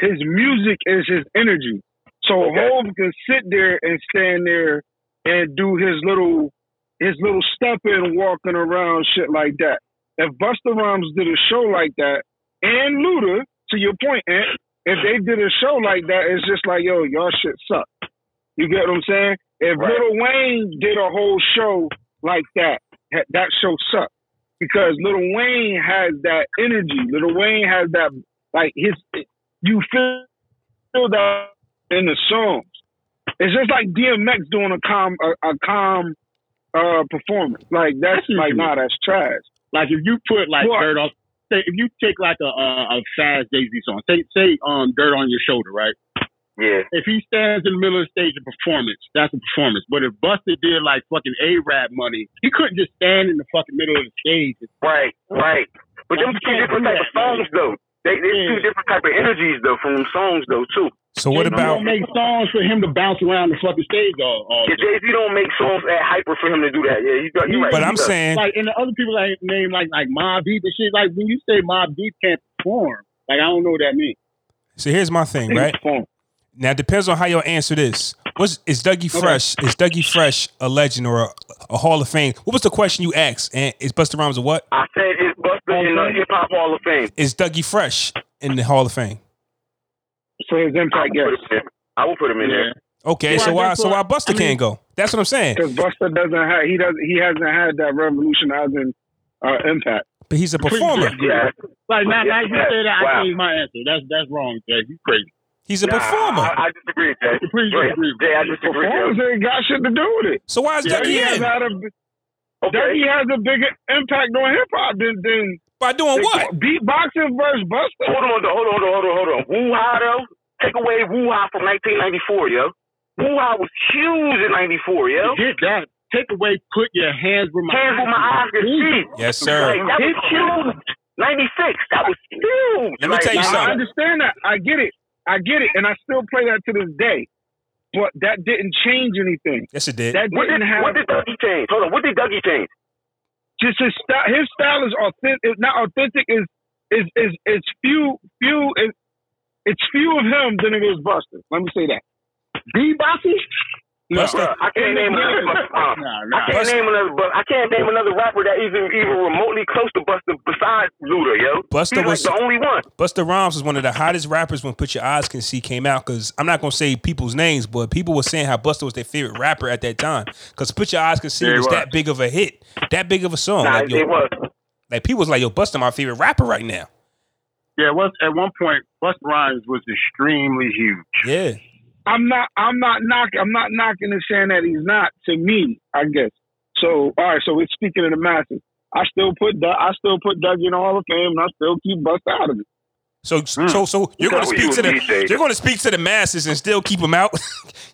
His music is his energy. So Okay. Hove can sit there and stand there and do his little his little stepping, walking around, shit like that. If Busta Rhymes did a show like that, and Luda, to your point, Ant, if they did a show like that, it's just like, yo, y'all shit suck. You get what I'm saying? If Right. Lil Wayne did a whole show like that, that show sucked. Because Lil Wayne has that energy. Lil Wayne has that, like, his, you feel, feel that in the songs. It's just like DMX doing a calm, a, a calm uh, performance. Like, that's like, nah, that's trash. Like if you put like What? dirt on, say if you take like a a, a fast Jay Z song, say say um dirt on your shoulder, right? Yeah. If he stands in the middle of the stage of performance, that's a performance. But if Busta did like fucking A Rap money, he couldn't just stand in the fucking middle of the stage. Right, right. But them two different type of songs though. They two Yeah. different type of energies though from songs though too. So what Jay-Z about don't make songs for him to bounce around the fucking stage all, all uh, Yeah, Jay Z don't make songs at hyper for him to do that. Yeah, he's he right. but he I'm does. saying like and the other people like name like like Mobb Deep and shit. Like when you say Mobb Deep can't perform, like I don't know what that means. so here's my thing, right? Now it depends on how you answer this. What's is Dougie Fresh? Is Dougie Fresh a legend or a, a Hall of Fame? What was the question you asked? And is Busta Rhymes a what? I said it's Busta in the Hip Hop Hall of Fame. Is Dougie Fresh in the Hall of Fame? For his impact, will yes. put him in. I will put him in there. Okay, Yeah, so why think so so. why Busta I mean- can't go? That's what I'm saying. Because Busta doesn't have he doesn't he hasn't had that revolutionizing uh, impact. But he's a performer. Yeah. Like now, now you Yeah. say that, Wow. I change my answer. That's that's wrong, Jay. You crazy. He's a Nah, performer. I, I disagree, Jay. Please Jay, disagree. Jay, I disagree. Performance Yo. ain't got shit to do with it. So why is Yeah, Dougie Dougie has in? had a Okay. Dougie has a bigger impact on hip hop than than By doing what? beatboxing versus Busta. Hold on, hold on, hold on, hold on, hold on. Woo Ha though. Take away Woo Ha from 1994, yo. Woo Ha was huge in '94, yo. Get that. Take away. Put your hands where my Hands with my eyes can see. Yes, sir. Like, that was huge. 96. That was huge. Let me Like, tell you Now, I understand that. I get it. I get it, and I still play that to this day. But that didn't change anything. Yes, it did. That What did, didn't have what did Dougie change? Hold on. What did Dougie change? Just his style. His style is authentic. Not authentic. Is is is it's few few. It's few of him than it is Busta. Let me say that. Beatboxing. No. Busta- Bruh, I can't name another. Uh, Nah, I nah. can't Busta- name another. But I can't name another rapper that even even remotely close to Busta besides Luda, yo. Busta He's was- like the only one. Busta Rhymes was one of the hottest rappers when Put Your Eyes Can See came out. Because I'm not gonna say people's names, but people were saying how Busta was their favorite rapper at that time. Because Put Your Eyes Can See Yeah, was was. that big of a hit, that big of a song. Nah, like, it was. like people was like, "Yo, Busta, my favorite rapper right now." Yeah, it was at one point Busta Rhymes was extremely huge. Yeah, I'm not. I'm not knocking. I'm not knocking and saying that he's not. To me, I guess. So all right. So we're speaking of the masses. I still put. Doug- I still put Dougie in the Hall of Fame, and I still keep Bust out of it. Hmm. so so so you're gonna speak to the DJ? you're gonna speak to the masses and still keep them out.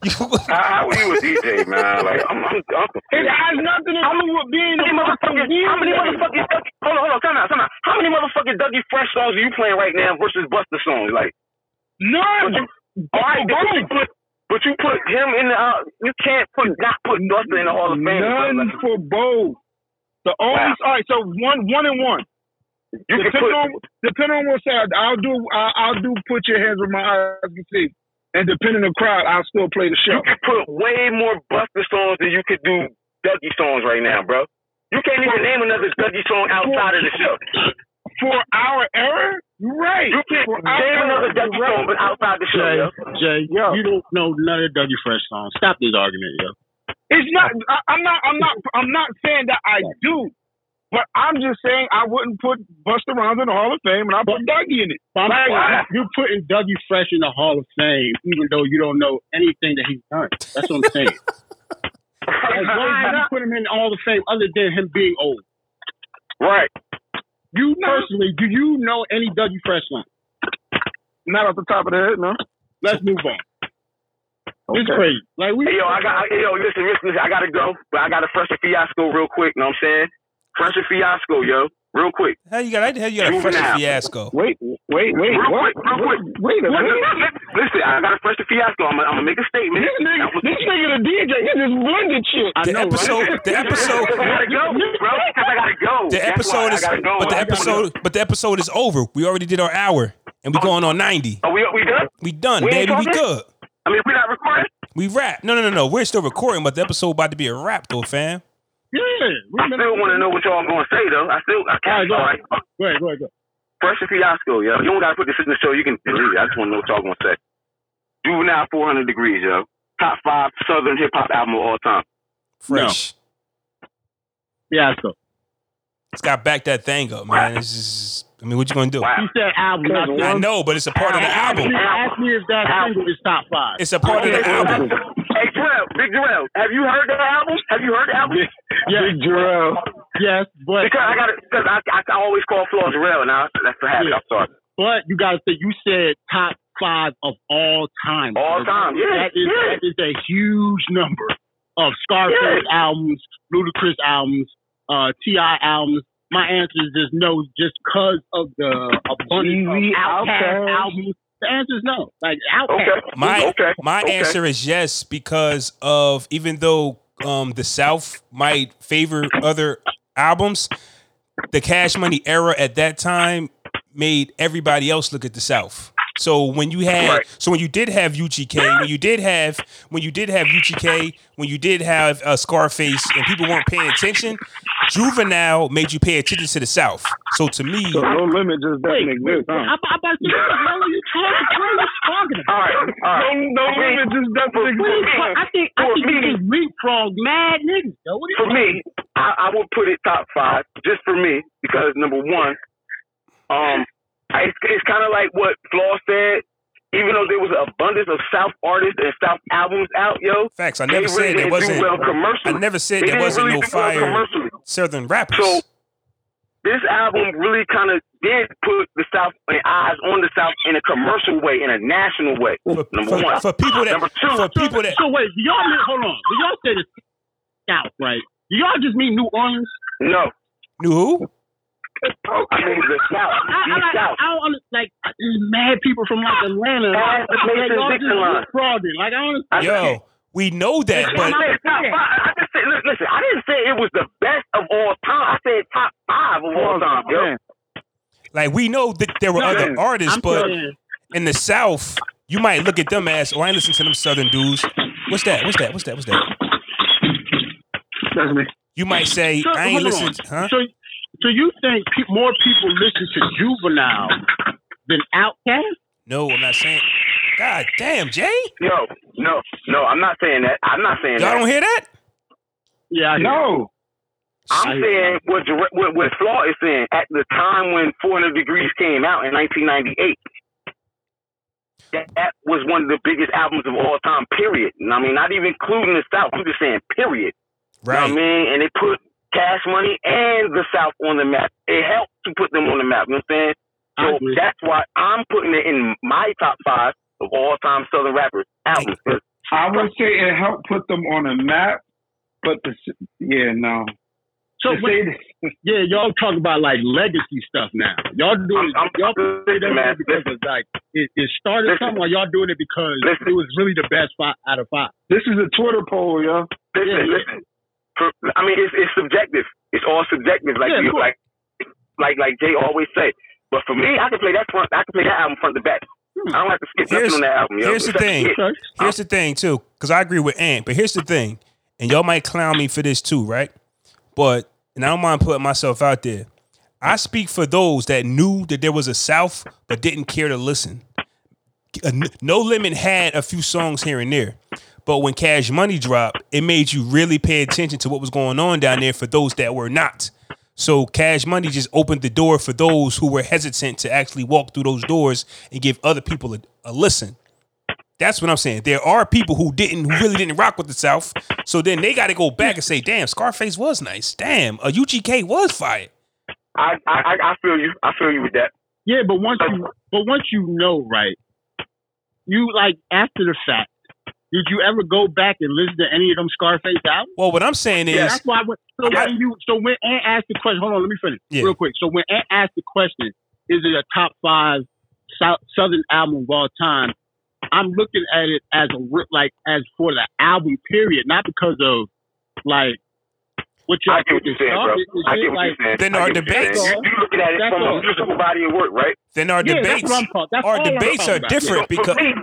You- How, how are you a DJ, man? Like I'm, I'm, I'm It has nothing to do with being How a many fucking motherfucking, how many DJ. motherfucking Dougie, hold on, hold on, time out, time out. How many motherfucking Dougie Fresh songs are you playing right now versus Busta songs? Like, but None. Right, but you put, but you put him in the, uh, you can't put not put Busta in the Hall of Fame. None for both. The only Wow. all right. So one, one and one. you can Depending put, on depending on what side, I'll do. I'll, I'll do. Put your hands where my eyes can see. And depending on the crowd, I'll still play the show. you can put way more Busta songs than you could do Dougie songs right now, bro. You can't even name another Dougie song outside of the show. For our era, right. You can't For our name another era, Dougie you're right. song but outside the show, Jay, yo. Jay, Yo. you don't know none of Dougie Fresh songs. Stop this argument, yo. It's not. I, I'm not. I'm not. I'm not saying that I do. But I'm just saying I wouldn't put Busta Rhymes in the Hall of Fame, and I put Dougie in it. I'm Right. you're putting Dougie Fresh in the Hall of Fame, even though you don't know anything that he's done. That's what I'm saying. like, why did you put him in the Hall of Fame other than him being old? Right. You personally, do you know any Dougie Fresh song? Not off the top of the head, no. Let's move on. It's Okay. crazy. Like we, Hey, yo, I got, hey, yo, listen, listen, listen, I gotta go, but I got a fresh a fiasco real quick. You know what I'm saying? Fresh a fiasco, yo, real quick. How you got? How you got a fresh out. fiasco? Wait, wait, wait. Real what? quick, real quick. Wait a Listen, minute. listen, I got a fresh fiasco. I'm, gonna- make a statement. This nigga, this nigga the DJ. He just blended shit. The know, episode, right? the episode, I gotta go, bro. Because I gotta go. the That's episode is, go. but the episode, but the episode is over. We already did our hour, and we oh. going on ninety. Are we, we done? We done, We baby. We good. I mean, we not recording. We rap. No, no, no, no. We're still recording, but the episode about to be a wrap, though, fam. Yeah. I still want to know what y'all gonna say, though. I still, I can't. All All right, right. Go ahead, go ahead, go. Fresh Fiasco, yo. You don't gotta put this in the show. You can delete it. I just want to know what y'all gonna say. Juvenile 400 Degrees, yo. Top five Southern hip hop album of all time. Fresh. Fiasco. It's got back that thing up, man. It's just, I mean, what you gonna do? Wow. You said album, not I know, but it's a part of the album. ask me if that single is top five. It's a part of the album. Hey, Jarrell, Big Jarrell, have you heard the album? Have you heard the album? Yes, Big Jarrell. yes, but Because I got it. Because I, I, I always call Flaw Jarrell. Now that's the habit. Yeah. I'm sorry. but you got to say you said top five of all time. All time, yeah, that is yeah. that is a huge number of Scarface albums, Ludacris albums, uh, T.I. albums. My answer is just no, just because of the abundance of Outkast Outkast. albums. The answer is no. Like Outkast. Okay. My okay. my okay. answer is yes because of even though um the South might favor other albums, the Cash Money era at that time made everybody else look at the South. So when you had Right. so when you did have UGK, when you did have when you did have UGK, when you did have uh, Scarface and people weren't paying attention, Juvenile made you pay attention to the South. So to me, So no limit just doesn't exist, huh? I'm, I'm about to say, what the hell are you talking? What are you talking about? All right. All right. No, no limit just doesn't What exist. talking- I think I For think you me- just leapfrog mad niggas. Yo. What are you For me, I, I would put it top five just for me because number one, um, it's, it's kind of like what Flaw said. Even though there was an abundance of South artists and South albums out, yo, facts. I they never really said there wasn't. well commercially. I never said They there wasn't really no do well fire. Southern rappers. So this album really kind of did put the South and eyes on the South in a commercial way, in a national way. for, Number for, one. for people that Number two. for people that So wait, do y'all mean, hold on? Do y'all say the South, right? Do y'all just mean New Orleans? No, New who? I mean the South, I, I, like, South. I don't under, like mad people from like Atlanta. Ask Like, y'all just Dixon frauding. Like I don't. I Yo, we know that, I but said. I just said, li- listen, I didn't say it was the best of all time. I said top five of all time, yo. like we know that there were No, other man. artists, I'm but saying, in the South, you might look at them as, oh, I listen to them Southern dudes. What's that? What's that? What's that? What's that? That's me. You might say, so, I ain't listen, huh? So, so you think pe- more people listen to Juvenile than Outkast? No, I'm not saying. God damn, Jay, Yo, no, no, I'm not saying that. I'm not saying y'all that. don't hear that? Yeah, I hear you. No. I'm I saying what, Jare- what what Flaw is saying at the time when 400 Degrees came out in 1998. That, that was one of the biggest albums of all time. Period. And I mean, not even including the South. I'm just saying, period. You know Right. what I mean? And they put Cash Money and the South on the map. It helped to put them on the map. You know what I'm saying? So that's why I'm putting it in my top five of all time Southern rappers albums. 'Cause I would say it helped put them on a map, but the yeah no. So To say this- yeah, y'all talk about like legacy stuff now. Y'all doing I'm- y'all I'm- say that man, because it's like it, it started Listen. something, or y'all doing it because Listen. it was really the best five out of five. this is a Twitter poll, yo. Listen, Yeah, yeah. listen. For, I mean, it's it's subjective. It's all subjective, like Yeah, you, course. like like like Jay always say. But for me, I can play that front. I can play that album front to back. Hmm. I don't have to skip Here's- nothing on that album. Yo. here's the thing. Okay. Here's the thing too, because I agree with Ant, but here's the thing, and y'all might clown me for this too, right? But and I don't mind putting myself out there. I speak for those that knew that there was a South but didn't care to listen. No Limit had a few songs here and there, but when Cash Money dropped, it made you really pay attention to what was going on down there for those that were not. So Cash Money just opened the door for those who were hesitant to actually walk through those doors and give other people a, a listen. That's what I'm saying. There are people who didn't, who really didn't rock with the South. So then they got to go back and say, "Damn, Scarface was nice. Damn, a UGK was fire." I, I I I feel you. I feel you with that. Yeah, but once you but once you know, right? You like after the fact. Did you ever go back and listen to any of them Scarface albums? Well, what I'm saying is, Yeah, that's why. When, so Yeah. when you, so when Ant asked the question, hold on, let me finish Yeah. real quick. So when Ant asked the question, is it a top five South, Southern album of all time? I'm looking at it as a like as for the album period, not because of like what y'all I get what think you're saying, bro. I get what like, you're saying. Then our get what you're. You, you looking at it That's from all. a musical body of work, right? then our yeah, debates, that's what I'm talking. That's our all I'm debates are about. different So for because me,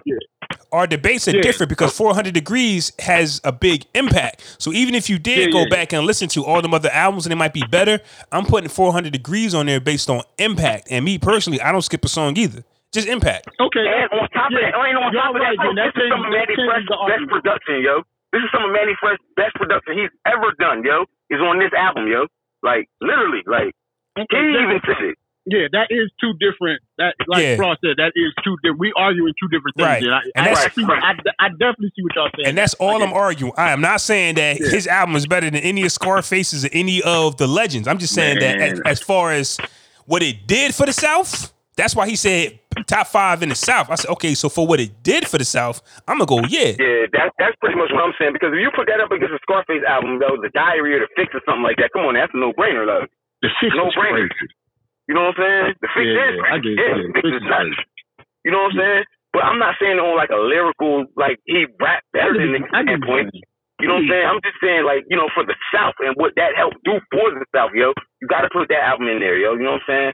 our debates are Yeah. different because 400 Degrees has a big impact. So even if you did Yeah, go yeah. back and listen to all them other albums and they might be better, I'm putting 400 Degrees on there based on impact. And me personally, I don't skip a song either. Just impact. Okay. And on top of Yeah. that, and on top of that, right, man. That this is some of Manny that Fresh best production, yo. This is some of Mannie Fresh best production he's ever done, yo. Is on this album, yo. Like literally, like he even said it. Yeah, that is two different. That like Yeah. Frost said, that is two different. We arguing two different things. Right. here. I, And I, that's- I, see, I, I definitely see what y'all saying. And that's all I'm arguing. I am not saying that Yeah. his album is better than any of Scarface's or any of the legends. I'm just saying that as, as far as what it did for the South, that's why he said top five in the South. I said, okay, so for what it did for the South, I'm gonna go, yeah. Yeah, that's that's pretty much what I'm saying. Because if you put that up against a Scarface album, though, the Diary or the Fix or something like that, come on, that's a no brainer, though. the six No is brainer. crazy. You know what I'm saying? The Fix Yeah, is I get it. yeah, Yeah, Fix Fix is is nuts. You know what I'm saying? But I'm not saying it on like a lyrical, like he rap better than niggas I at get that point. You know what I'm saying? I'm just saying, like, you know, for the South and what that helped do for the South, yo. You got to put that album in there, yo. You know what I'm saying?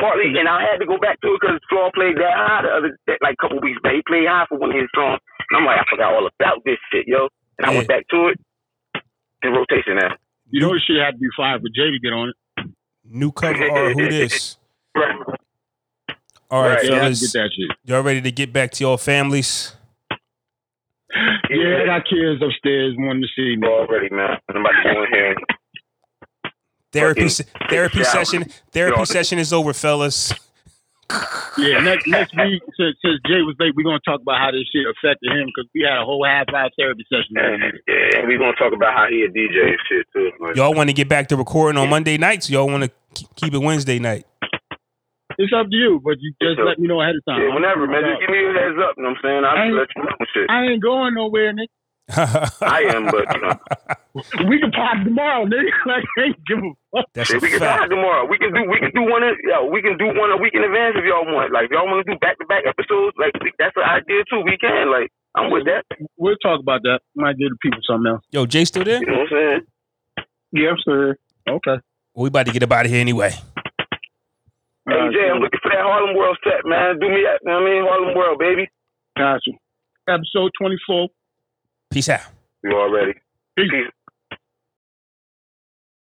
Partly, and I had to go back to it because Flaw played that high the other, that, like, couple weeks back. He played high for one of his songs. And I'm like, I forgot all about this shit, yo. And I went back to it in rotation now. You know, this shit had to be five for Jay to get on it. New cover art, who this? Right. All right, Right. Yeah, I had to fellas. get. Y'all ready to get back to your families? Yeah, I got kids upstairs wanting to see me. already, man. I'm about to go in here. Therapy therapy session. Therapy session is over, fellas. Yeah, next next week, since, since Jay was late, we're gonna talk about how this shit affected him because we had a whole half hour therapy session. And, yeah, and we're going to talk about how he a DJ and shit, too. Like, Y'all want to get back to recording on Monday nights? Y'all want to keep it Wednesday night? It's up to you, but you just let me know ahead of time. yeah, whenever, man. Just give me a heads up, you know what I'm saying? I'll I ain't- let you know shit. I ain't going nowhere, nigga. I am, but, you know. We can party tomorrow, nigga. Like, I ain't give a fuck. That's Yeah, a we can fact. talk tomorrow. We can do we can do one in, yo, we can do one a week in advance if y'all want. Like if y'all want to do back to back episodes, like we, that's an idea too. We can. Like I'm with that. We'll talk about that. Might give the people something else. Yo, Jay still there? You know what I'm saying? Yes, sir. Okay. We about to get up out of here anyway. Hey Jay, I'm looking for that Harlem World set, man. Do me that. You know what I mean? Harlem World, baby. Gotcha. Episode 24. Peace out. You already. Peace. Peace.